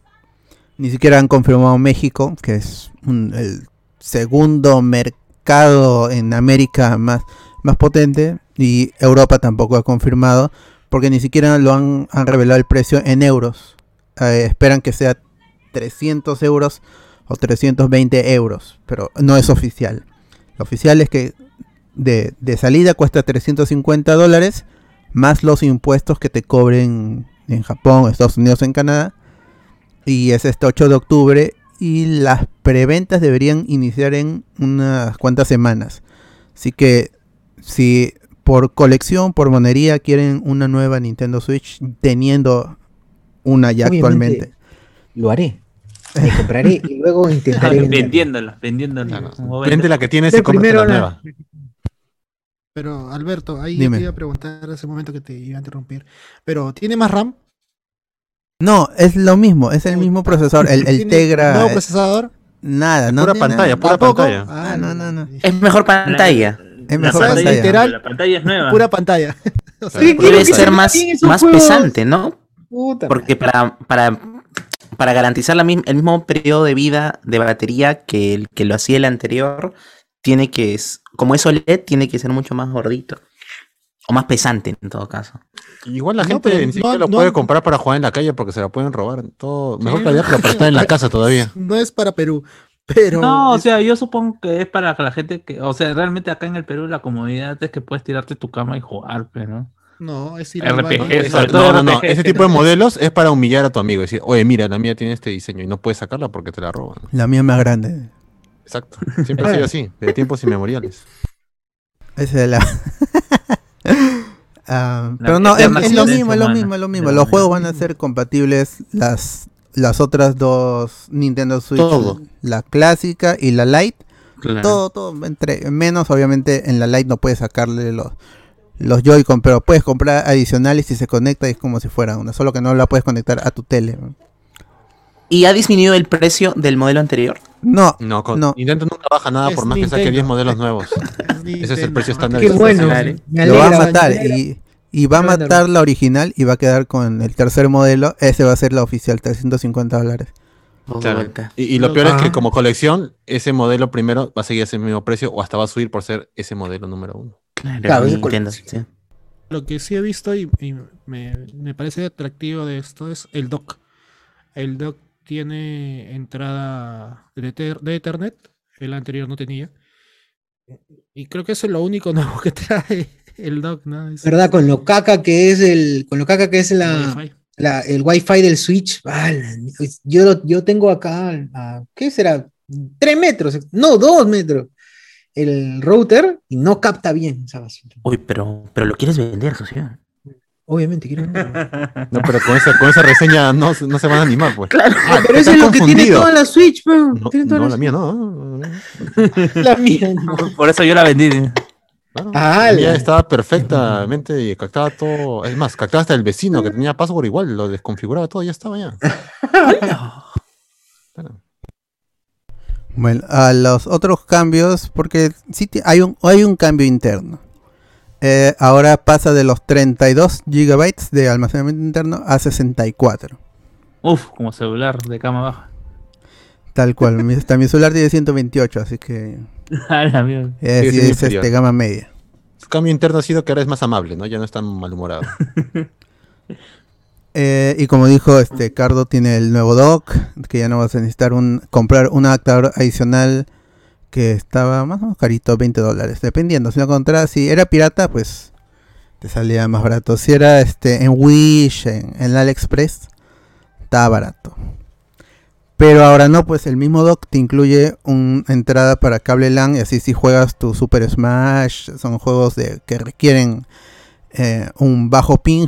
Ni siquiera han confirmado México, que es el segundo mercado en América más, más potente. Y Europa tampoco ha confirmado, porque ni siquiera lo han, han revelado el precio en euros. Eh, esperan que sea 300 euros o 320 euros, pero no es oficial. Lo oficial es que de, de salida cuesta 350 dólares más los impuestos que te cobren en Japón, Estados Unidos, en Canadá. Y es este 8 de octubre y las preventas deberían iniciar en unas cuantas semanas. Así que si por colección, por monería quieren una nueva Nintendo Switch teniendo una ya Obviamente. actualmente. Lo haré. Me compraré y luego [LAUGHS] intentaré vendiéndola, vendiéndola. Vende la que tienes y la la- nueva. Pero Alberto, ahí Dime. te iba a preguntar hace un momento que te iba a interrumpir. Pero, ¿tiene más RAM? No, es lo mismo, es el mismo procesador, el, el [LAUGHS] ¿Tiene Tegra. ¿Nuevo eh, procesador? nada, no Pura tiene pantalla, nada. pura ¿Tampoco? pantalla. Ah, no, no, no. Es mejor pantalla. Es mejor pantalla, pantalla. literal. La pantalla es nueva. Pura pantalla. [LAUGHS] O sea, Oye, pura- Debe ser se más, más juegos. pesante, ¿no? Puta Porque para, para, para garantizar la el mismo periodo de vida de batería que el que lo hacía el anterior, tiene que, es- como es OLED, tiene que ser mucho más gordito. O más pesante en todo caso. Igual la No, gente ni siquiera no- lo no- puede comprar para jugar en la calle porque se la pueden robar. Todo, mejor Sí. calidad, pero para estar en la casa todavía. No es para Perú. Pero. No, o es- sea, yo supongo que es para la gente que, o sea, realmente acá en el Perú la comodidad es que puedes tirarte tu cama y jugar, pero no, es ir RPG, sobre todo No, no, no. RPG, Ese que tipo de modelos es para humillar a tu amigo. Decir, oye, mira, la mía tiene este diseño y no puedes sacarla porque te la roban. La mía es más grande. Exacto. Siempre ha sido así, de tiempos inmemoriales. Esa es la. [LAUGHS] Ah, pero no, es, lo mismo, es lo mismo, es lo mismo. Los juegos van a ser compatibles las las otras dos Nintendo Switch, Todo. la clásica y la Lite. Claro. Todo, todo, entre menos obviamente en la Lite no puedes sacarle los los Joy-Con, pero puedes comprar adicionales y se conecta y es como si fuera una, solo que no la puedes conectar a tu tele. ¿Y ha disminuido el precio del modelo anterior? No, No, con No. Nintendo nunca baja nada Es por más que saque Nintendo. 10 modelos nuevos. [LAUGHS] Es Ese es el precio estándar. Qué bueno. Lo va a matar y, y va a matar la original y va a quedar con el tercer modelo. Ese va a ser la oficial, 350 dólares. Claro. Y, y lo peor es que Ajá. como colección, ese modelo primero va a seguir ese mismo precio o hasta va a subir por ser ese modelo número uno. Claro, Claro, es Nintendo, colección. sí. Lo que sí he visto y, y me, me parece atractivo de esto es el dock. El dock tiene entrada de, de Ethernet, el anterior no tenía. Y creo que eso es lo único [LAUGHS] nuevo que trae el dock, ¿no? Es ¿Verdad? Con lo caca que es el. Con lo caca que es la, Wi-Fi. La- el Wi-Fi del Switch, yo, lo- yo tengo acá, a- ¿qué será? Tres metros, no, dos metros. El router y no capta bien esa basura. Uy, pero, pero lo quieres vender, socio. Obviamente quiero. [LAUGHS] No, pero con esa, con esa reseña no, se- no se van a animar, pues. Claro. Ah, pero eso es lo que tiene toda la Switch, bro. No, Tiene toda no, la la mía no. [LAUGHS] La mía. no. [LAUGHS] Por eso yo la vendí. Claro, Ah, la mía la- estaba perfectamente y captaba todo. Es más, captaba hasta el vecino que tenía password igual, lo desconfiguraba todo, ya estaba ya. Claro. Bueno, a los otros cambios, porque sí hay un, hay un cambio interno. Eh, ahora pasa de los 32 GB de almacenamiento interno a 64. Uf, como celular de cama baja. Tal cual. [LAUGHS] mi, hasta mi celular tiene 128, así que A [LAUGHS] la mierda. eh, sí siendo es este, gama media. Su cambio interno ha sido que ahora es más amable, ¿no? Ya no es tan malhumorado. [LAUGHS] Eh, y como dijo este Cardo, tiene el nuevo dock, que ya no vas a necesitar un comprar un adaptador adicional que estaba más o menos carito, 20 dólares, dependiendo. Si lo encontrabas, si era pirata, pues te salía más barato. Si era este en Wish, en, en AliExpress, estaba barato. Pero ahora no, pues el mismo dock te incluye una entrada para cable LAN y así si juegas tu Super Smash, son juegos de, que requieren eh, un bajo ping,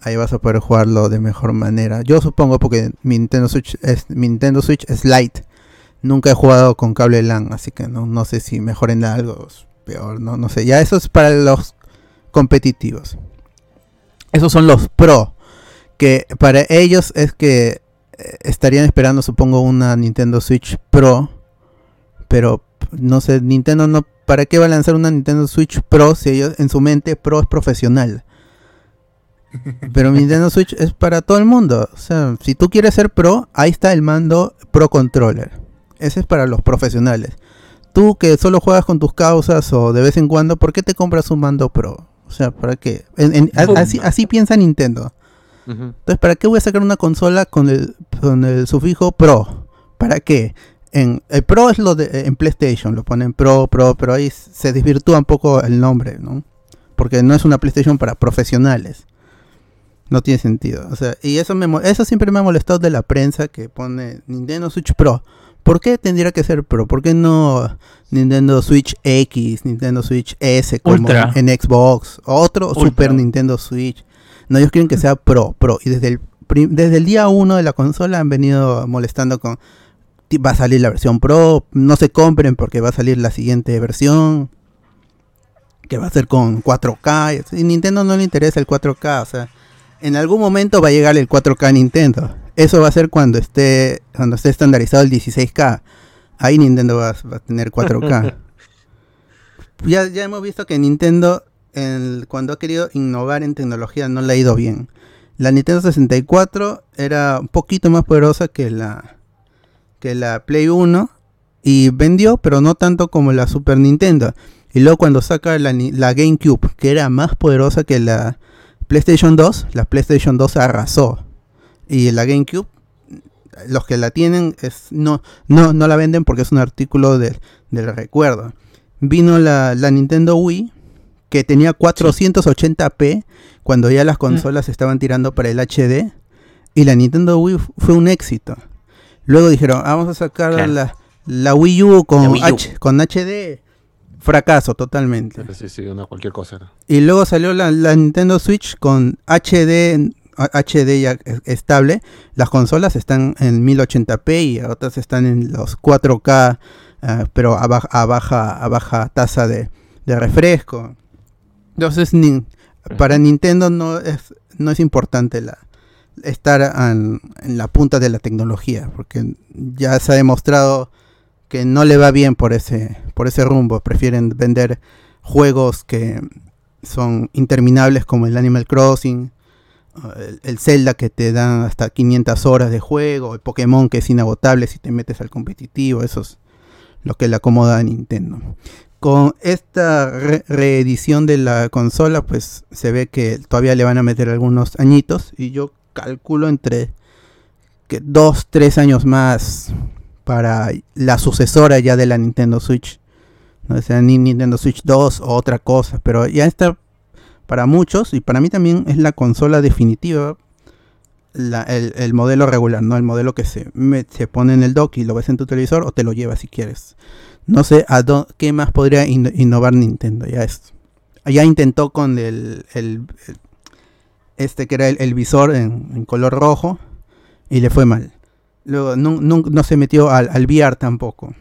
ahí vas a poder jugarlo de mejor manera. Yo supongo porque Nintendo Switch es, mi Nintendo Switch es Lite. Nunca he jugado con cable LAN, así que no, no sé si mejoren algo peor, no, no sé. Ya eso es para los competitivos. Esos son los pro. Que para ellos es que eh, estarían esperando, supongo, una Nintendo Switch Pro. Pero no sé, Nintendo no. ¿Para qué va a lanzar una Nintendo Switch Pro si ellos en su mente Pro es profesional? [LAUGHS] Pero Nintendo Switch es para todo el mundo. O sea, si tú quieres ser pro, ahí está el mando Pro Controller. Ese es para los profesionales. Tú que solo juegas con tus causas o de vez en cuando, ¿por qué te compras un mando pro? O sea, ¿para qué? En- en- a- así, así piensa Nintendo. Entonces, ¿para qué voy a sacar una consola con el, con el sufijo Pro? ¿Para qué? En, el Pro es lo de en PlayStation, lo ponen Pro, Pro, pero ahí se desvirtúa un poco el nombre, ¿no? Porque no es una PlayStation para profesionales. No tiene sentido. O sea, y eso me eso siempre me ha molestado de la prensa que pone Nintendo Switch Pro. ¿Por qué tendría que ser Pro? ¿Por qué no Nintendo Switch X, Nintendo Switch S como Ultra. en Xbox, otro Ultra. Super Nintendo Switch? No, ellos quieren que sea Pro, Pro. Y desde el, desde el día uno de la consola han venido molestando con "Ti- va a salir la versión Pro, no se compren porque va a salir la siguiente versión que va a ser con 4K. Y Nintendo no le interesa el 4K, o sea, en algún momento va a llegar el 4K a Nintendo. Eso va a ser cuando esté cuando esté estandarizado el 16K. Ahí Nintendo va, va a tener 4K. [LAUGHS] ya, ya hemos visto que Nintendo el- cuando ha querido innovar en tecnología no le ha ido bien. La Nintendo 64 era un poquito más poderosa que la que la Play 1 y vendió, pero no tanto como la Super Nintendo. Y luego cuando saca la, la GameCube, que era más poderosa que la PlayStation 2, la PlayStation 2 arrasó. Y la GameCube, los que la tienen es, no, no, no la venden porque es un artículo de- del recuerdo. Vino la, la Nintendo Wii, que tenía 480p cuando ya las consolas estaban tirando para el HD. Y la Nintendo Wii fu- fue un éxito. Luego dijeron, "Ah, vamos a sacar Claro. la, la Wii U con, La Wii U. H- con HD. Fracaso totalmente. Sí, sí, una cualquier cosa. Y luego salió la, la Nintendo Switch con HD, HD ya es- estable. Las consolas están en 1080p y otras están en los 4K, ah, pero a, baja- a baja, a baja tasa de, de refresco. Entonces, para Nintendo no es, no es importante la, estar an- en la punta de la tecnología, porque ya se ha demostrado que no le va bien por ese, por ese rumbo. Prefieren vender juegos que son interminables como el Animal Crossing, el, el Zelda que te dan hasta 500 horas de juego, el Pokémon que es inagotable si te metes al competitivo, eso es lo que le acomoda a Nintendo. Con esta re- reedición de la consola, pues se ve que todavía le van a meter algunos añitos y yo calculo entre que dos, tres años más para la sucesora ya de la Nintendo Switch. ¿no? Sea, ni Nintendo Switch 2 o otra cosa. Pero ya está para muchos y para mí también es la consola definitiva el, el modelo regular, no el modelo que se, se pone en el dock y lo ves en tu televisor o te lo llevas si quieres. No sé a dó- qué más podría in- innovar Nintendo. Ya es. Ya intentó con el, este que era el, visor en, color rojo y le fue mal. Luego no, no- no se metió al, al VR tampoco.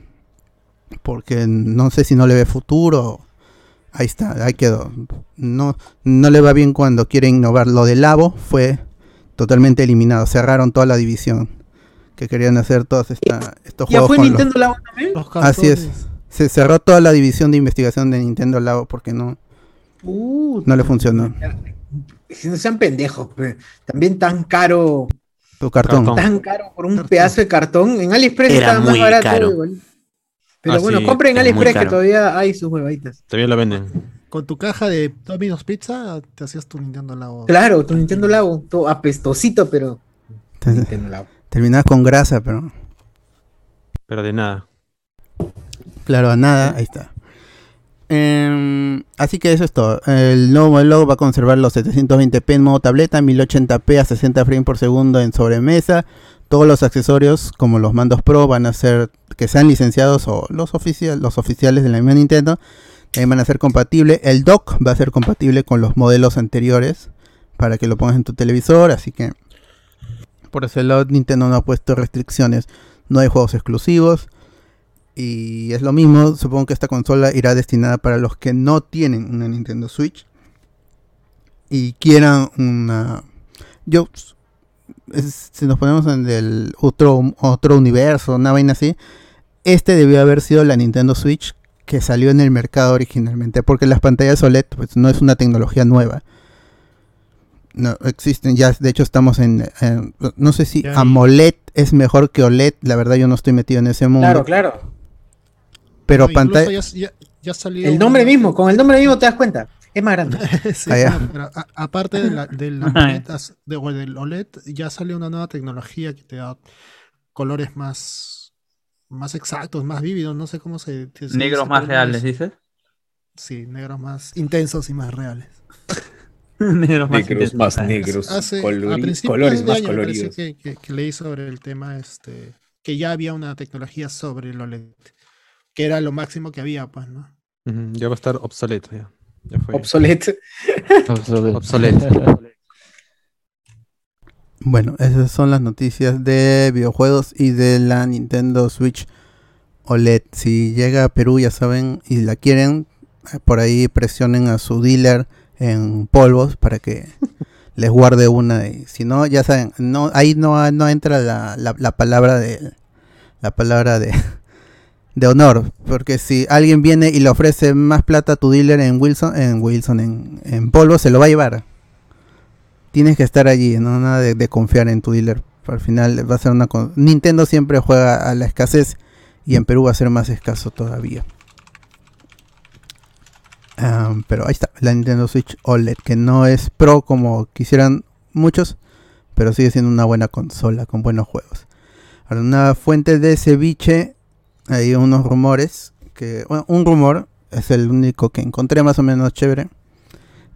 Porque no sé si no le ve futuro. Ahí está, ahí quedó. No, no le va bien cuando quiere innovar. Lo de Labo fue totalmente eliminado. Cerraron toda la división que querían hacer todos esta- estos ¿Ya juegos. fue con los- Nintendo Labo también? Los Así es. Se cerró toda la división de investigación de Nintendo Labo porque no, Uh, no le funcionó. si no sean pendejos, pe. también tan caro, Su cartón. Cartón. tan caro por un Cartón. pedazo de cartón. En AliExpress Era estaba más muy barato. caro. igual. Pero Ah, bueno, sí, compren AliExpress que todavía hay sus huevaditas. Todavía lo venden. Con tu caja de Domino's Pizza te hacías tu Nintendo Labo. Claro, tu Nintendo Labo, todo apestosito, pero Nintendo Labo. terminabas con grasa, pero Pero de nada. claro, a nada, ahí está. Em, así que eso es todo. El nuevo modelo va a conservar los 720p en modo tableta, 1080p a 60 frames por segundo en sobremesa. Todos los accesorios, como los mandos Pro, van a ser que sean licenciados o los, oficial, los oficiales de la misma Nintendo. También van a ser compatibles. El dock va a ser compatible con los modelos anteriores para que lo pongas en tu televisor. Así que por ese lado Nintendo no ha puesto restricciones. No hay juegos exclusivos. Y es lo mismo, supongo que esta consola irá destinada para los que no tienen una Nintendo Switch y quieran una... Yo, es- si nos ponemos en el otro, otro universo, una vaina así, este debió haber sido la Nintendo Switch que salió en el mercado originalmente, porque las pantallas OLED pues, no es una tecnología nueva. No, existen ya, de hecho estamos en... en- no sé si AMOLED es mejor que OLED, la verdad yo no estoy metido en ese mundo. Claro, claro. Pero No, pantalla... Ya, ya- ya salió El nombre una- mismo, con el nombre mismo te das cuenta. Es más grande. [LAUGHS] Sí, Ah, ya. no, pero a- aparte de la, del AMOLED, as- de- o del OLED, ya salió una nueva tecnología que te da colores más, más exactos, más vívidos, no sé cómo se, Negros más reales, es- dices. Sí, negros más intensos y más reales. [LAUGHS] negros más Negros más negros, Hace, colores de más año coloridos. que, que- que leí sobre el tema este que ya había una tecnología sobre el OLED, que era lo máximo que había, pues, ¿no? Ya va a estar obsoleto ya. Ya fue. Obsoleto. [LAUGHS] Obsoleto. [LAUGHS] Bueno, esas son las noticias de videojuegos y de la Nintendo Switch OLED. Si llega a Perú, ya saben, y la quieren, eh, por ahí presionen a su dealer en polvos para que [LAUGHS] les guarde una. Y si no, ya saben, no, ahí no, no entra la, la- la palabra de la palabra de, de honor. Porque si alguien viene y le ofrece más plata a tu dealer en Wilson, en Wilson, en, en polvo, se lo va a llevar tienes que estar allí, no nada de, confiar en tu dealer. Al final va a ser una Nintendo siempre juega a la escasez y en Perú va a ser más escaso todavía. Pero ahí está, la Nintendo Switch OLED, que no es pro como quisieran muchos, pero sigue siendo una buena consola con buenos juegos. Ahora, una fuente de ceviche, hay unos rumores, que un rumor, es el único que encontré más o menos chévere,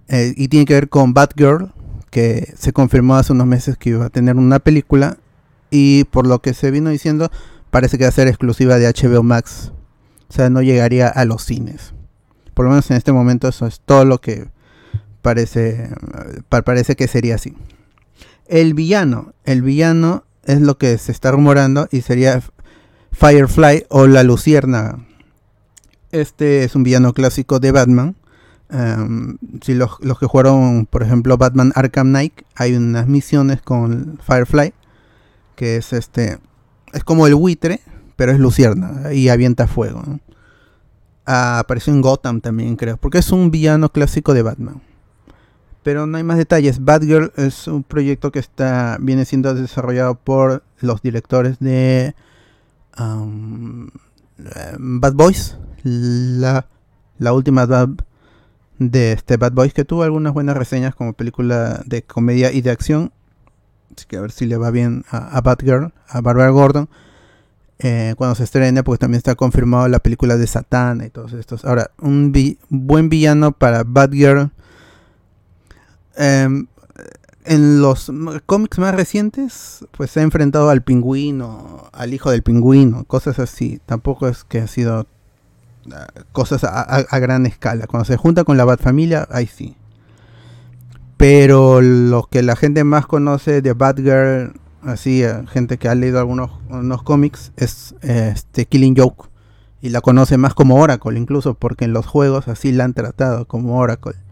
eh, y tiene que ver con Batgirl, que se confirmó hace unos meses que iba a tener una película y por lo que se vino diciendo parece que va a ser exclusiva de HBO Max. O sea, no llegaría a los cines. Por lo menos en este momento eso es todo lo que parece pa- parece que sería así. El villano, el villano es lo que se está rumorando y sería Firefly o la Luciérnaga. Este es un villano clásico de Batman. Um, si los, los que jugaron, por ejemplo, Batman Arkham Knight, hay unas misiones con Firefly, que es este, es como el buitre, pero es lucierna y avienta fuego. Ah, apareció en Gotham también, creo, porque es un villano clásico de Batman. Pero no hay más detalles. Batgirl es un proyecto que está viene siendo desarrollado por los directores de eh, Bad Boys, la, la última Bad, de este Bad Boys que tuvo algunas buenas reseñas como película de comedia y de acción. Así que a ver si le va bien a, a Batgirl, a Barbara Gordon. eh, cuando se estrene, porque también está confirmado la película de Satán y todos estos. Ahora, un buen villano para Batgirl. em, en los cómics más recientes, pues se ha enfrentado al pingüino, al hijo del pingüino, cosas así. Tampoco es que ha sido ah, cosas a, gran escala. Cuando se junta con la Bat Familia, ahí sí. Pero lo que la gente más conoce de Batgirl, así, eh, gente que ha leído algunos unos cómics, es este Killing Joke. Y la conoce más como Oracle, incluso, porque en los juegos así la han tratado como Oracle.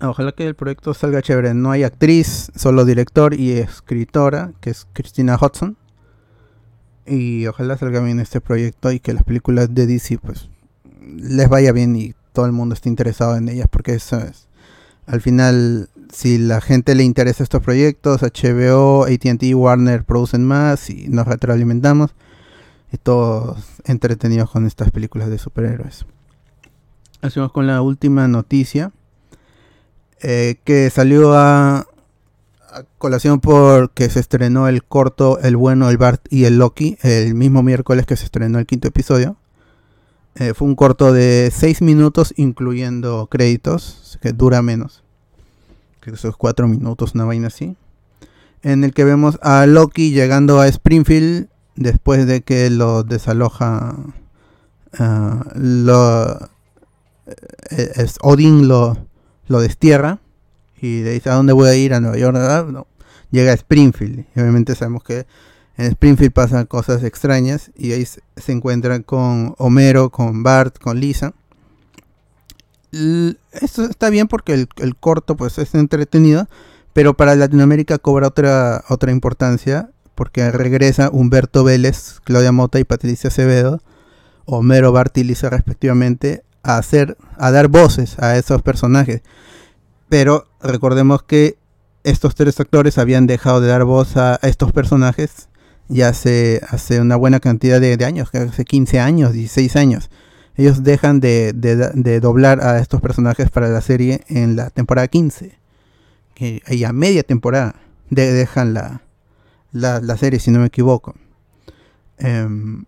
Ojalá que el proyecto salga chévere. No hay actriz, solo director y escritora, que es Christina Hudson. Y ojalá salga bien este proyecto y que las películas de DC pues les vaya bien y todo el mundo esté interesado en ellas, porque eso es. Al final, si la gente le interesa estos proyectos, HBO, ATT, Warner producen más y nos retroalimentamos. Y todos entretenidos con estas películas de superhéroes. Hacemos con la última noticia eh, que salió a, colación porque se estrenó el corto El bueno, el Bart y el Loki el mismo miércoles que se estrenó el quinto episodio. Eh, fue un corto de 6 minutos incluyendo créditos, que dura menos. Que esos 4 minutos, una vaina así. En el que vemos a Loki llegando a Springfield después de que lo desaloja. ah, lo, eh, Odin lo, lo destierra y le dice a dónde voy a ir a Nueva York no. llega a Springfield. Y obviamente sabemos que en Springfield pasan cosas extrañas y ahí se, se encuentra con Homero con Bart con Lisa. Esto está bien porque el, el corto pues es entretenido pero para Latinoamérica cobra otra otra importancia porque regresa Humberto Vélez Claudia Mota y Patricia Acevedo Homero Bart y Lisa respectivamente a hacer a dar voces a esos personajes pero recordemos que estos tres actores habían dejado de dar voz a estos personajes ya hace, hace una buena cantidad de, años, hace 15 años, 16 años. Ellos dejan de, de- de doblar a estos personajes para la serie en la temporada 15. Que, y a media temporada de- dejan la, la, la serie, si no me equivoco. Em,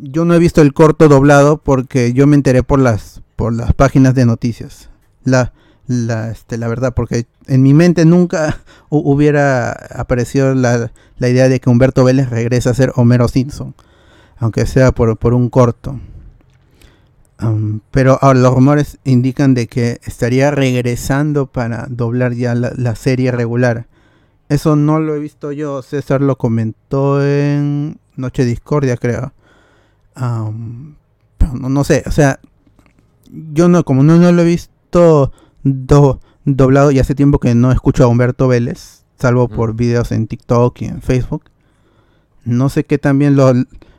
yo no he visto el corto doblado porque yo me enteré por las, por las páginas de noticias. La, la, este, la verdad, porque en mi mente nunca [LAUGHS] hu- hubiera aparecido la, la idea de que Humberto Vélez regrese a ser Homero Simpson, aunque sea por, por un corto. Pero ahora los rumores indican de que estaría regresando para doblar ya la, la serie regular. Eso no lo he visto yo, César lo comentó en Noche Discordia, creo. Pero no, no sé, o sea, yo no, como no, no lo he visto do- doblado y hace tiempo que no escucho a Humberto Vélez, salvo por videos en TikTok y en Facebook. No sé qué también lo,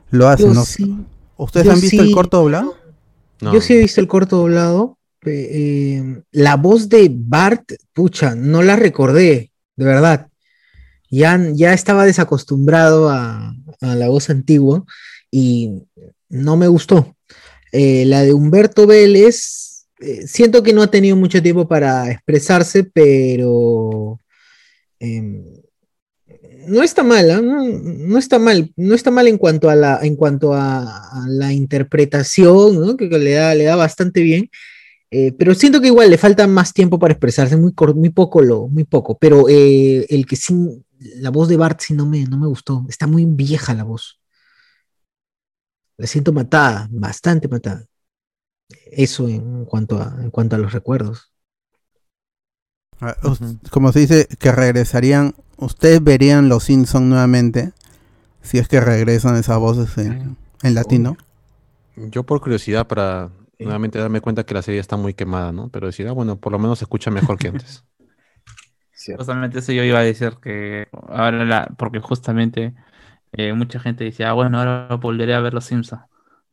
lo hacen. Yo ¿no? sí. ¿Ustedes Yo han visto el corto doblado? Yo sí he visto el corto doblado. eh, la voz de Bart, pucha, no la recordé, de verdad. Ya, ya estaba desacostumbrado a, a la voz antigua y no me gustó. Eh, la de Humberto Vélez, eh, siento que no ha tenido mucho tiempo para expresarse, pero em, no está mal, ¿ah? no, está mal, no está mal en cuanto a la, en cuanto a, la interpretación, que, le da, le da bastante bien. Eh, pero siento que igual le falta más tiempo para expresarse, muy, muy poco lo, muy poco. Pero el que sí, la voz de Bart sí no me, no me gustó. Está muy vieja la voz. La siento matada, bastante matada. Eso en cuanto a, en cuanto a los recuerdos. Ah, Como se dice que regresarían, ustedes verían los Simpson nuevamente si es que regresan esas voces en, en latino. Yo por curiosidad para nuevamente darme cuenta que la serie está muy quemada, ¿no? Pero decir, ah, bueno, por lo menos se escucha mejor que antes. [LAUGHS] Justamente eso yo iba a decir que ahora la, porque justamente eh, mucha gente dice, ah, bueno, ahora volveré a ver Los Simpsons,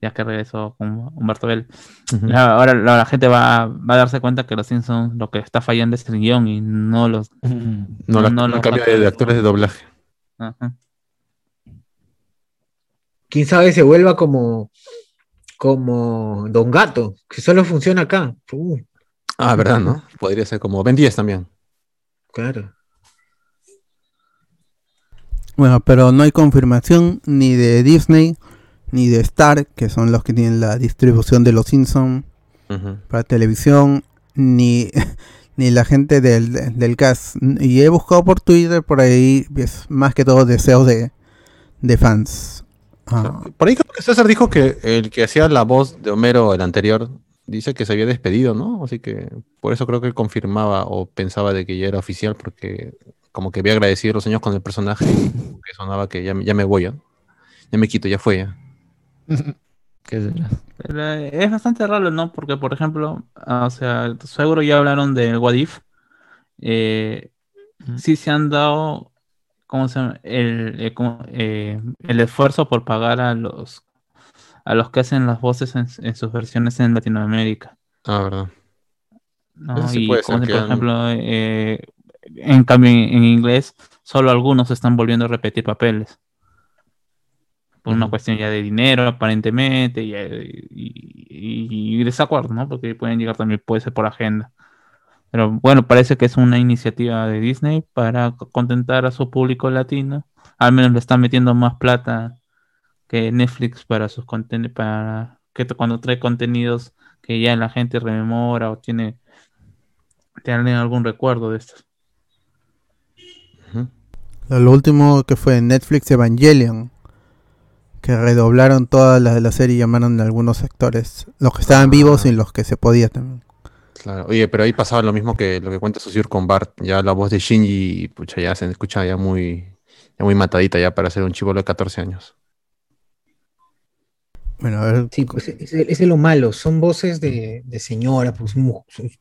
ya que regresó con Humberto Bell. Ujú. Ya, Ahora la, la gente va, va a darse cuenta que Los Simpsons lo que está fallando es el guion y no los... No, la- no el los cambio de, de actores de doblaje. Ajá. Quién sabe se vuelva como, como Don Gato, que solo funciona acá. Uh, Ah, ¿verdad, no? Podría ser como Ben 10 también. claro. Bueno, pero no hay confirmación ni de Disney ni de Star, que son los que tienen la distribución de los Simpsons para televisión, ni, [LAUGHS] ni la gente del, del cast. Y he buscado por Twitter, por ahí, es más que todo deseos de, de fans. Ah, Por ahí creo que César dijo que el que hacía la voz de Homero, el anterior, dice que se había despedido, ¿no? Así que por eso creo que él confirmaba o pensaba de que ya era oficial, porque como que había agradecido los años con el personaje y que sonaba que ya, me- ya me voy, ¿ya? Ya me quito, ya fue, ya. [LAUGHS] ¿Qué será? Pero, eh, es bastante raro, ¿no? Porque, por ejemplo, ah, o sea, seguro ya hablaron del What If. Eh, sí se han dado, ¿cómo se llama? El, eh. Eh, el esfuerzo por pagar a los a los que hacen las voces en, en sus versiones en Latinoamérica. Ah, verdad. sí y puede como ser si, que por han- ejemplo, eh, en cambio en, en inglés, solo algunos están volviendo a repetir papeles. Por una cuestión ya de dinero, aparentemente, y, y- y desacuerdo, ¿no? Porque pueden llegar también, puede ser por agenda. Pero bueno, parece que es una iniciativa de Disney para contentar a su público latino. Al menos le están metiendo más plata que Netflix para sus contenidos, para que cuando trae contenidos que ya la gente rememora o tiene, tiene algún recuerdo de estos. Lo, último que fue en Netflix Evangelion. Que redoblaron toda la, la serie y llamaron a algunos actores. Los que estaban Ah. vivos y los que se podía también. Claro. Oye, pero ahí pasaba lo mismo que lo que cuenta Susur con Bart. Ya la voz de Shinji, pucha, ya se escucha ya muy, ya muy matadita ya para ser un chivolo de 14 años. Bueno, a ver. Sí, pues ese ese es lo malo, son voces de, de señora, pues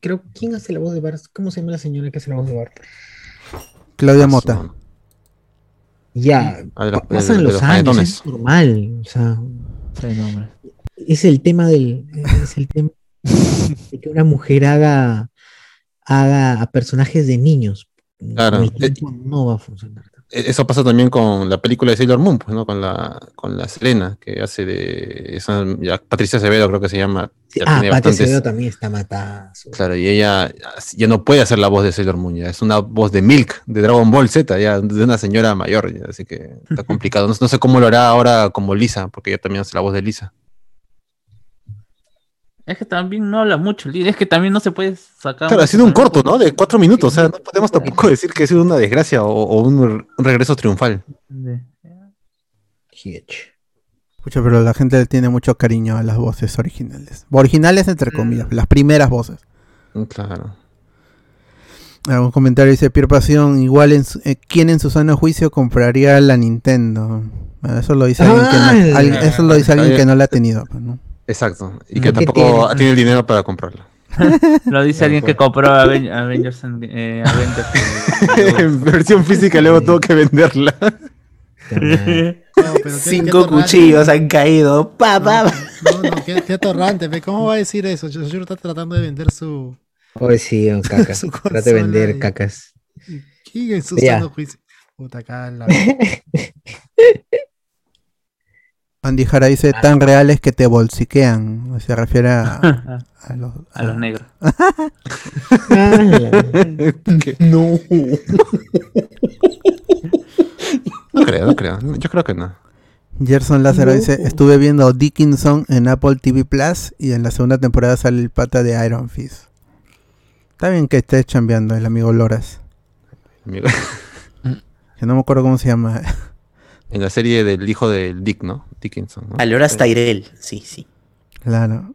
creo, ¿quién hace la voz de Bart? ¿Cómo se llama la señora que hace la voz de Bart? Claudia Mota. Ya, de los- pa- de- pasan de los años, es normal, o sea, Sí, no, hombre. es el tema del, es el tema de que una mujer haga, haga a personajes de niños. Claro, el eh, tiempo no va a funcionar. Eso pasa también con la película de Sailor Moon, pues, ¿no? Con la, con la Selena, que hace de. esa- Patricia Acevedo, creo que se llama. Sí, ah, Pati bastantes- Acevedo también está matada. Claro, y ella ya no puede hacer la voz de Sailor Moon, ya es una voz de Milk, de Dragon Ball Z, ya de una señora mayor, ya, así que está [LAUGHS] complicado. No, no sé cómo lo hará ahora como Lisa, porque ella también hace la voz de Lisa. Es que también no habla mucho, es que también no se puede sacar. Claro, ha sido un corto, ¿no? De cuatro minutos, o sea, no podemos tampoco decir que ha sido una desgracia o, o un, un regreso triunfal. Pucha, pero la gente le tiene mucho cariño a las voces originales. Originales entre comillas, las primeras voces. Mm, Claro. Algún comentario dice Pierre Pasión, igual en su- eh, ¿quién en su sano juicio compraría la Nintendo? Bueno, eso lo dice alguien que no, Ah, alguien- eso lo dice alguien que no la ha tenido, pues, ¿no? Exacto. Y Mm. que ¿Qué tampoco tiene? tiene el dinero para comprarla. [LAUGHS] Lo dice alguien que compró Aven- Avengers, en- eh, Avengers [LAUGHS] en- en versión física, luego tuvo que venderla. [LAUGHS] No, pero Cinco cuchillos han caído. Pa. No, no, qué, qué atorrante. ¿Cómo va a decir eso? Yo, yo está tratando de vender su. Hoy sí, cacas. Su Trate de vender y- cacas. ¿Quién en su juicio? Puta, acá la. Andy Jara dice tan reales que te bolsiquean. Se refiere a, [LAUGHS] a los, a los negros. [LAUGHS] no. No creo, no creo. Yo creo que no. Gerson Lázaro No. dice, estuve viendo Dickinson en Apple TV Plus y en la segunda temporada sale el pata de Iron Fist. Está bien que esté chambeando el amigo Loras. Amigo. Que no me acuerdo cómo se llama. En la serie del hijo del Dick, ¿no? Dickinson. ¿no? Aloras Tyrell. Sí, sí. Claro.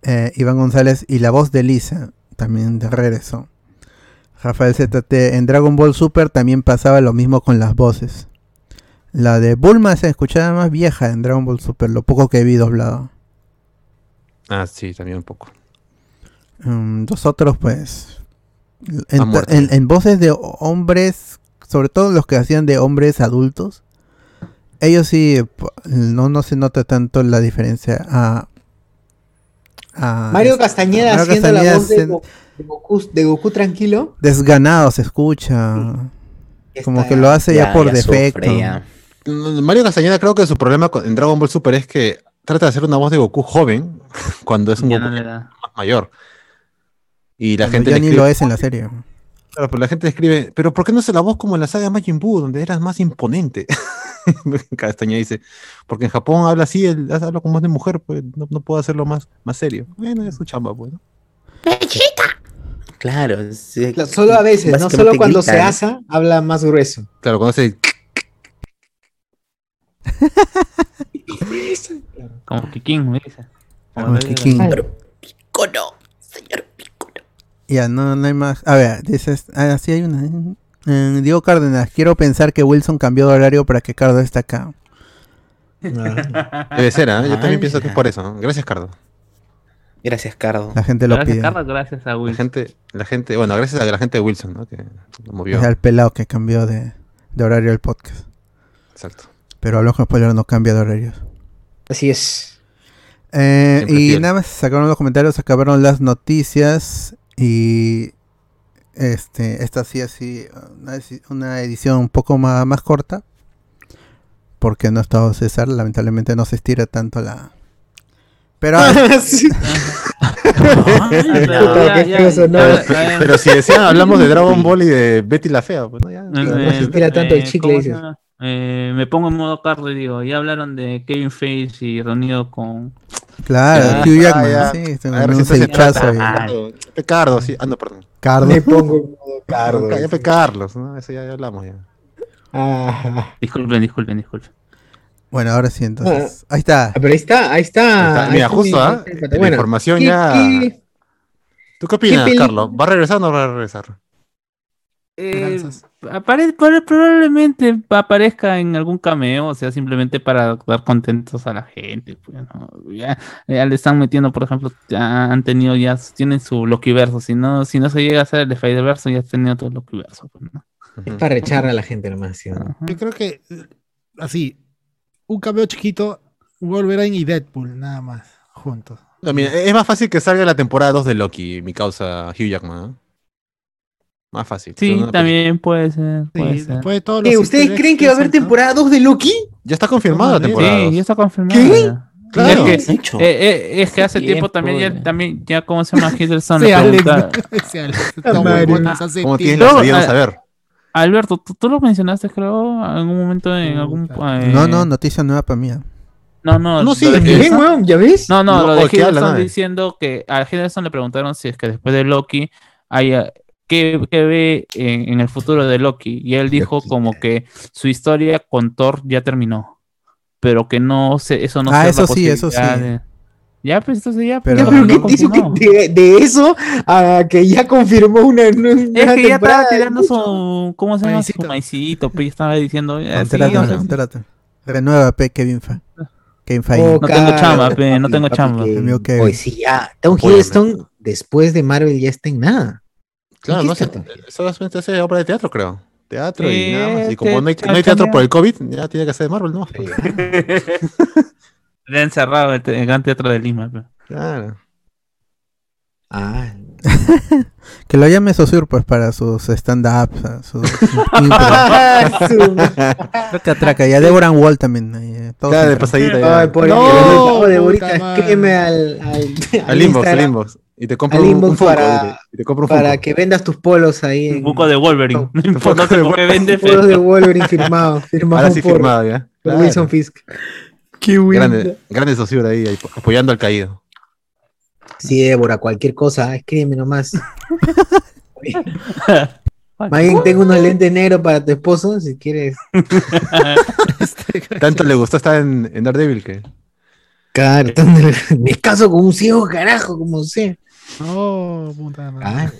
Eh, Iván González y la voz de Lisa también de regreso. Rafael ZT en Dragon Ball Super también pasaba lo mismo con las voces. La de Bulma se escuchaba más vieja en Dragon Ball Super, lo poco que vi doblado. Ah, sí, también un poco. Mm, los otros, pues. En voces de hombres, sobre todo los que hacían de hombres adultos, ellos sí, no, no se nota tanto la diferencia. A, a- Mario Castañeda Mario haciendo Castañeda la voz de, Goku, de Goku tranquilo. desganado se escucha. Como que lo hace ya, Ya, por ya defecto. sufre. Mm, Mario Castañeda creo que su problema con- en Dragon Ball Super es que trata de hacer una voz de Goku joven [LAUGHS] cuando es un Goku más mayor. Y la Cuando gente ya le ni escribe, lo es en la serie. Claro, pero la gente escribe, pero ¿por qué no hace la voz como en la saga Majin Buu, donde eras más imponente? [LAUGHS] Castañeda dice, porque en Japón habla así, él habla como voz de mujer, pues no, no puedo hacerlo más, más serio. Bueno, es su chamba, pues. ¿no? Claro. sí, Claro, Solo a veces, no solo cuando grita, se ¿no? asa, habla más grueso. Claro, cuando se. [LAUGHS] Como Kikín, me dice. Como Kikín. Piccolo. Ya, no, no hay más. A ver, dices, ah, sí hay una. Eh, Diego Cárdenas, quiero pensar que Wilson cambió de horario para que Cardo esté acá. Debe ser, ¿ah? Yo también pienso que es por eso. ¿no? Gracias, Cardo. Gracias, Cardo. La gente lo Gracias, pide. Carlos, gracias a La Will. gente, la gente, bueno, gracias a la gente de Wilson, ¿no? Que lo movió. O sea, el pelado que cambió de, de horario el podcast. Exacto. Pero Hablamos con Spoiler no cambia de horarios. Así es. Eh, y fiel. nada más sacaron los comentarios, acabaron las noticias y este esta sí así una, edi- una edición un poco más, más corta porque no ha estado César, lamentablemente no se estira tanto la pero Sí. Pero si decían, hablamos de Dragon Ball y de Betty la Fea, pues no, ya. Se tira tanto el chicle, ¿cómo se dices. Eh, me pongo en modo Carlos y digo, ya hablaron de Kevin Face y reunido con... claro, Ya, Hugh Jackman, ah, ya. sí, este, A ver, un recién se cevichazo trata. ahí. Cardo, Pecardo, sí. Ah, no, perdón. Cardo. Me pongo en modo cardo. Ya fue Carlos, ¿no? Eso ya, ya hablamos ya. Ah, Disculpen, disculpen, disculpen. Bueno, ahora sí entonces. Ahí está. Ah, pero ahí está, ahí está. Ahí está. Mira, está justo, ¿ah? está. La Bueno, información ¿qué- ya- qué- ¿Tú qué opinas, Carlos? ¿Va a regresar o no va a regresar? Eh. Apare- pare- probablemente aparezca en algún cameo, o sea, simplemente para dar contentos a la gente. pues, ¿no? ya, ya le están metiendo, por ejemplo, ya han tenido ya, tienen su Lokiverso. Si no, si no se llega a hacer el Spider-Verse, ya han tenido todo el Lokiverso. pues, ¿no? Es para rechar a la gente nomás, ¿sí. Yo creo que, eh, así, un cambio chiquito, Wolverine y Deadpool, nada más, juntos. No, mira, es más fácil que salga la temporada 2 de Loki, mi causa Hugh Jackman. ¿no? Más fácil. Sí, también puede ser. Puede Sí, ser. después de todos ¿Qué, los ¿Ustedes easter eggs creen que va a haber temporada 2 de Loki? Ya está confirmada la temporada Sí, 2. ya está confirmado. ¿Qué? ya. Claro. Es que, Hecho. eh, eh, es que hace tiempo, Tiempo, también, ya, ya. también, ya, ¿cómo se llama? Hiddleston [LAUGHS] le Alex, pregunta- [LAUGHS] sí, Alex, está madre. huevón, hace ¿Cómo tienes salida de ah, saber? Alberto, ¿tú, tú lo mencionaste, creo, en algún momento en algún... Eh, No, no, noticia nueva para mí. No, no, No, sí, lo de eh, ¿Qué, Hiddleston- weón? ¿Ya ves? No, no, No, lo de ¿o qué habla, Hiddleston diciendo que a Hiddleston le preguntaron si es que después de Loki haya qué, qué ve en, en el futuro de Loki y él dijo como que su historia con Thor ya terminó, pero que no se, eso no Ah, sea eso la sí, eso sí. de- Ya, pues entonces ya, Pero- Ya, pero lo ¿qué te hizo que de, de eso a que ya confirmó una, una Es que ya estaba temporada? tirando su, ¿cómo se llama? Maicito. Su maicito, pues ya estaba diciendo, Contrata, o sea, contrata. Renueva, P. Kevin Fa. Kevin Feige. Oh, No tengo chamba, pe, no tengo chamba. Oye, sí, ya. Tom. Hiddleston, después de Marvel, ya está en nada. Claro, ¿Qué no sé. Tom Solamente hace obra de teatro, creo. Teatro Sí, y nada más. Y como no hay, no hay teatro por el COVID, ya tiene que hacer Marvel, ¿no? Le [LAUGHS] han cerrado el, te- el Gran Teatro de Lima. pe. Claro. Ah, [LAUGHS] Que lo llame Sosur pues para sus stand-ups, sus Creo que atraca. Y a Deborah Wall también. ahí, eh, Claro, de pasadita ya. Ay, por No, el de puta ahorita, madre. escríbeme al, al, Al inbox, al inbox. Y te compro Al un, inbox un para- y te- y te compro un para Funko. que vendas tus polos ahí. Un En, poco de Wolverine. [LAUGHS] No importa poco de por qué Wolverine firmado, firmado Ahora sí por, firmado ya. por Claro. Wilson Fisk. Qué Grande, grande socio ahí, ahí, apoyando al caído. Sí, Débora, cualquier cosa, escríbeme nomás. [LAUGHS] Más bien tengo unos lentes negros para tu esposo, si quieres. [LAUGHS] Tanto le gustó estar en, en Daredevil que. Claro, [LAUGHS] me caso con un ciego, carajo, como sea. No, puta madre.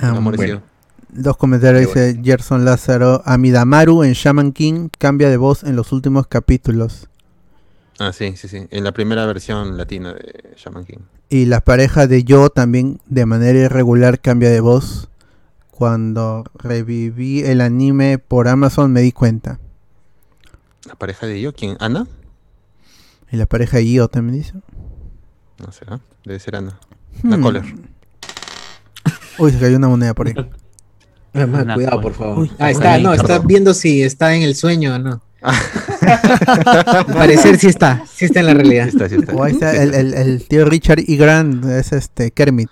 Ah. Dos comentarios dice Gerson Lázaro. Amidamaru en Shaman King cambia de voz en los últimos capítulos. Ah, sí, sí, sí. En la primera versión latina de Shaman King. Y la pareja de Yo también de manera irregular cambia de voz. Cuando reviví el anime por Amazon me di cuenta. La pareja de yo, ¿quién? ¿Ana? Y la pareja de Yo también dice. No será. Debe ser Ana. La Hmm. Kohler. Uy, se cayó una moneda por ahí. Ah, cuidado, por favor. Uy, ah, está, ahí, no, está viendo si está en el sueño o no. [LAUGHS] Al parecer sí está, sí está en la realidad. Sí está, sí está. O ahí está el, el- el tío Richard E. Grant, es este Kermit.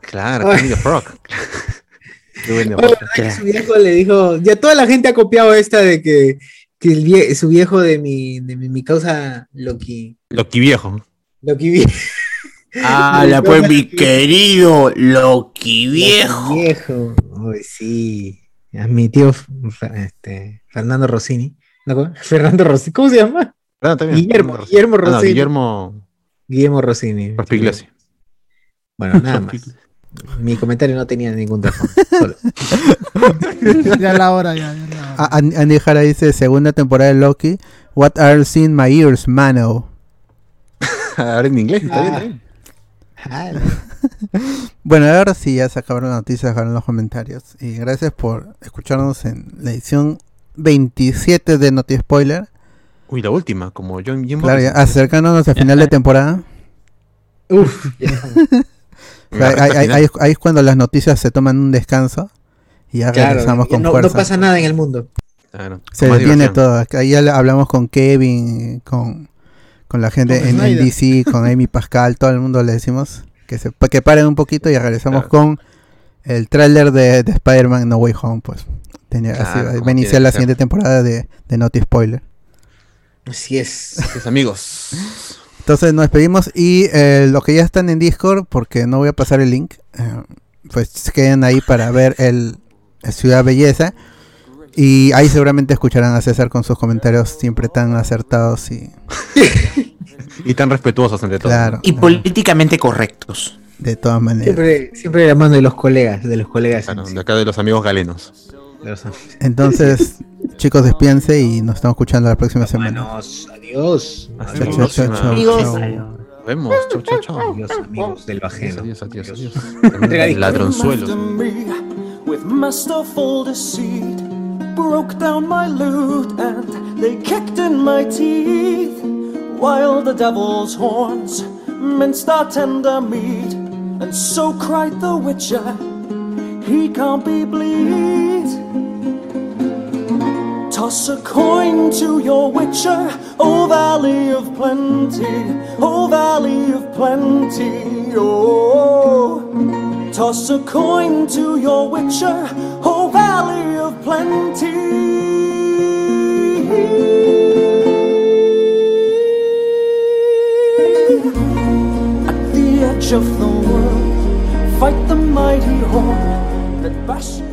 Claro, Kenny the Frog. [LAUGHS] Qué buen Oye, ¿verdad que su viejo le dijo, ya toda la gente ha copiado esta de que, que el vie- su viejo de mi, de mi, mi causa Loki, Loki viejo. Loki vie- ¡Hala, [LAUGHS] pues, mi querido Loki viejo! Viejo. Uy, sí. A mi tío este, Fernando Rossini. ¿No? Fernando Rossini. ¿Cómo se llama? Ah, bien. Guillermo, Rossini. Guillermo Ah, no, Rossini. Guillermo Guillermo Rossini. Rospigliosi. Bueno, nada más. [LAUGHS] Mi comentario no tenía ningún trasfondo. [LAUGHS] Ya la hora, ya, ya la hora. Andy Jara dice, segunda temporada de Loki. What are in my ears, mano? [LAUGHS] Ahora en inglés, está bien, está bien. Ah, Bueno, ahora sí ya se acabaron las noticias, dejaron los comentarios. Y gracias por escucharnos en la edición 27 de Noti Spoiler. Uy, la última, como John Jim Claro, ya acercándonos al final de [LAUGHS] temporada. Uf, ya. O sea, ahí, es- cuando las noticias se toman un descanso. Y ya Claro, regresamos con no, fuerza. no pasa nada en el mundo. Claro, Se detiene todo. Ahí ya hablamos con Kevin, con, con la gente Con en. DC, con Amy Pascal, todo el mundo le decimos que se que paren un poquito y regresamos Claro. con el tráiler de, de Spider-Man No Way Home. Pues tenía, Claro, así, va a iniciar tiene la siguiente temporada de, de Naughty Spoiler. Así es. Pues, amigos. Entonces nos despedimos y eh, los que ya están en Discord, porque no voy a pasar el link, eh, pues se queden ahí para ver el, el Ciudad Belleza. Y ahí seguramente escucharán a César con sus comentarios siempre tan acertados y [LAUGHS] Y tan respetuosos entre todos. claro, Y claro, políticamente correctos. de todas maneras. Siempre, siempre de la mano de los colegas, de los colegas. Claro, de acá de los amigos galenos. Entonces, [LAUGHS] chicos, despídense y nos estamos escuchando la próxima semana. Manos, adiós. Hasta la próxima. Nos vemos. Chau, chau, chau. Adiós, amigos del bajeno. Adiós, adiós, adiós. [LAUGHS] Entrega disco. Ladronzuelos. After me with masterful deceit broke down my loot and they kicked in my teeth while the devil's horns minced our tender meat and so cried the witcher he can't be bleed Toss a coin to your witcher, O Valley of Plenty, O Valley of Plenty, oh. Toss a coin to your witcher, O Valley of Plenty. At the edge of the world, fight the mighty horde that bashed.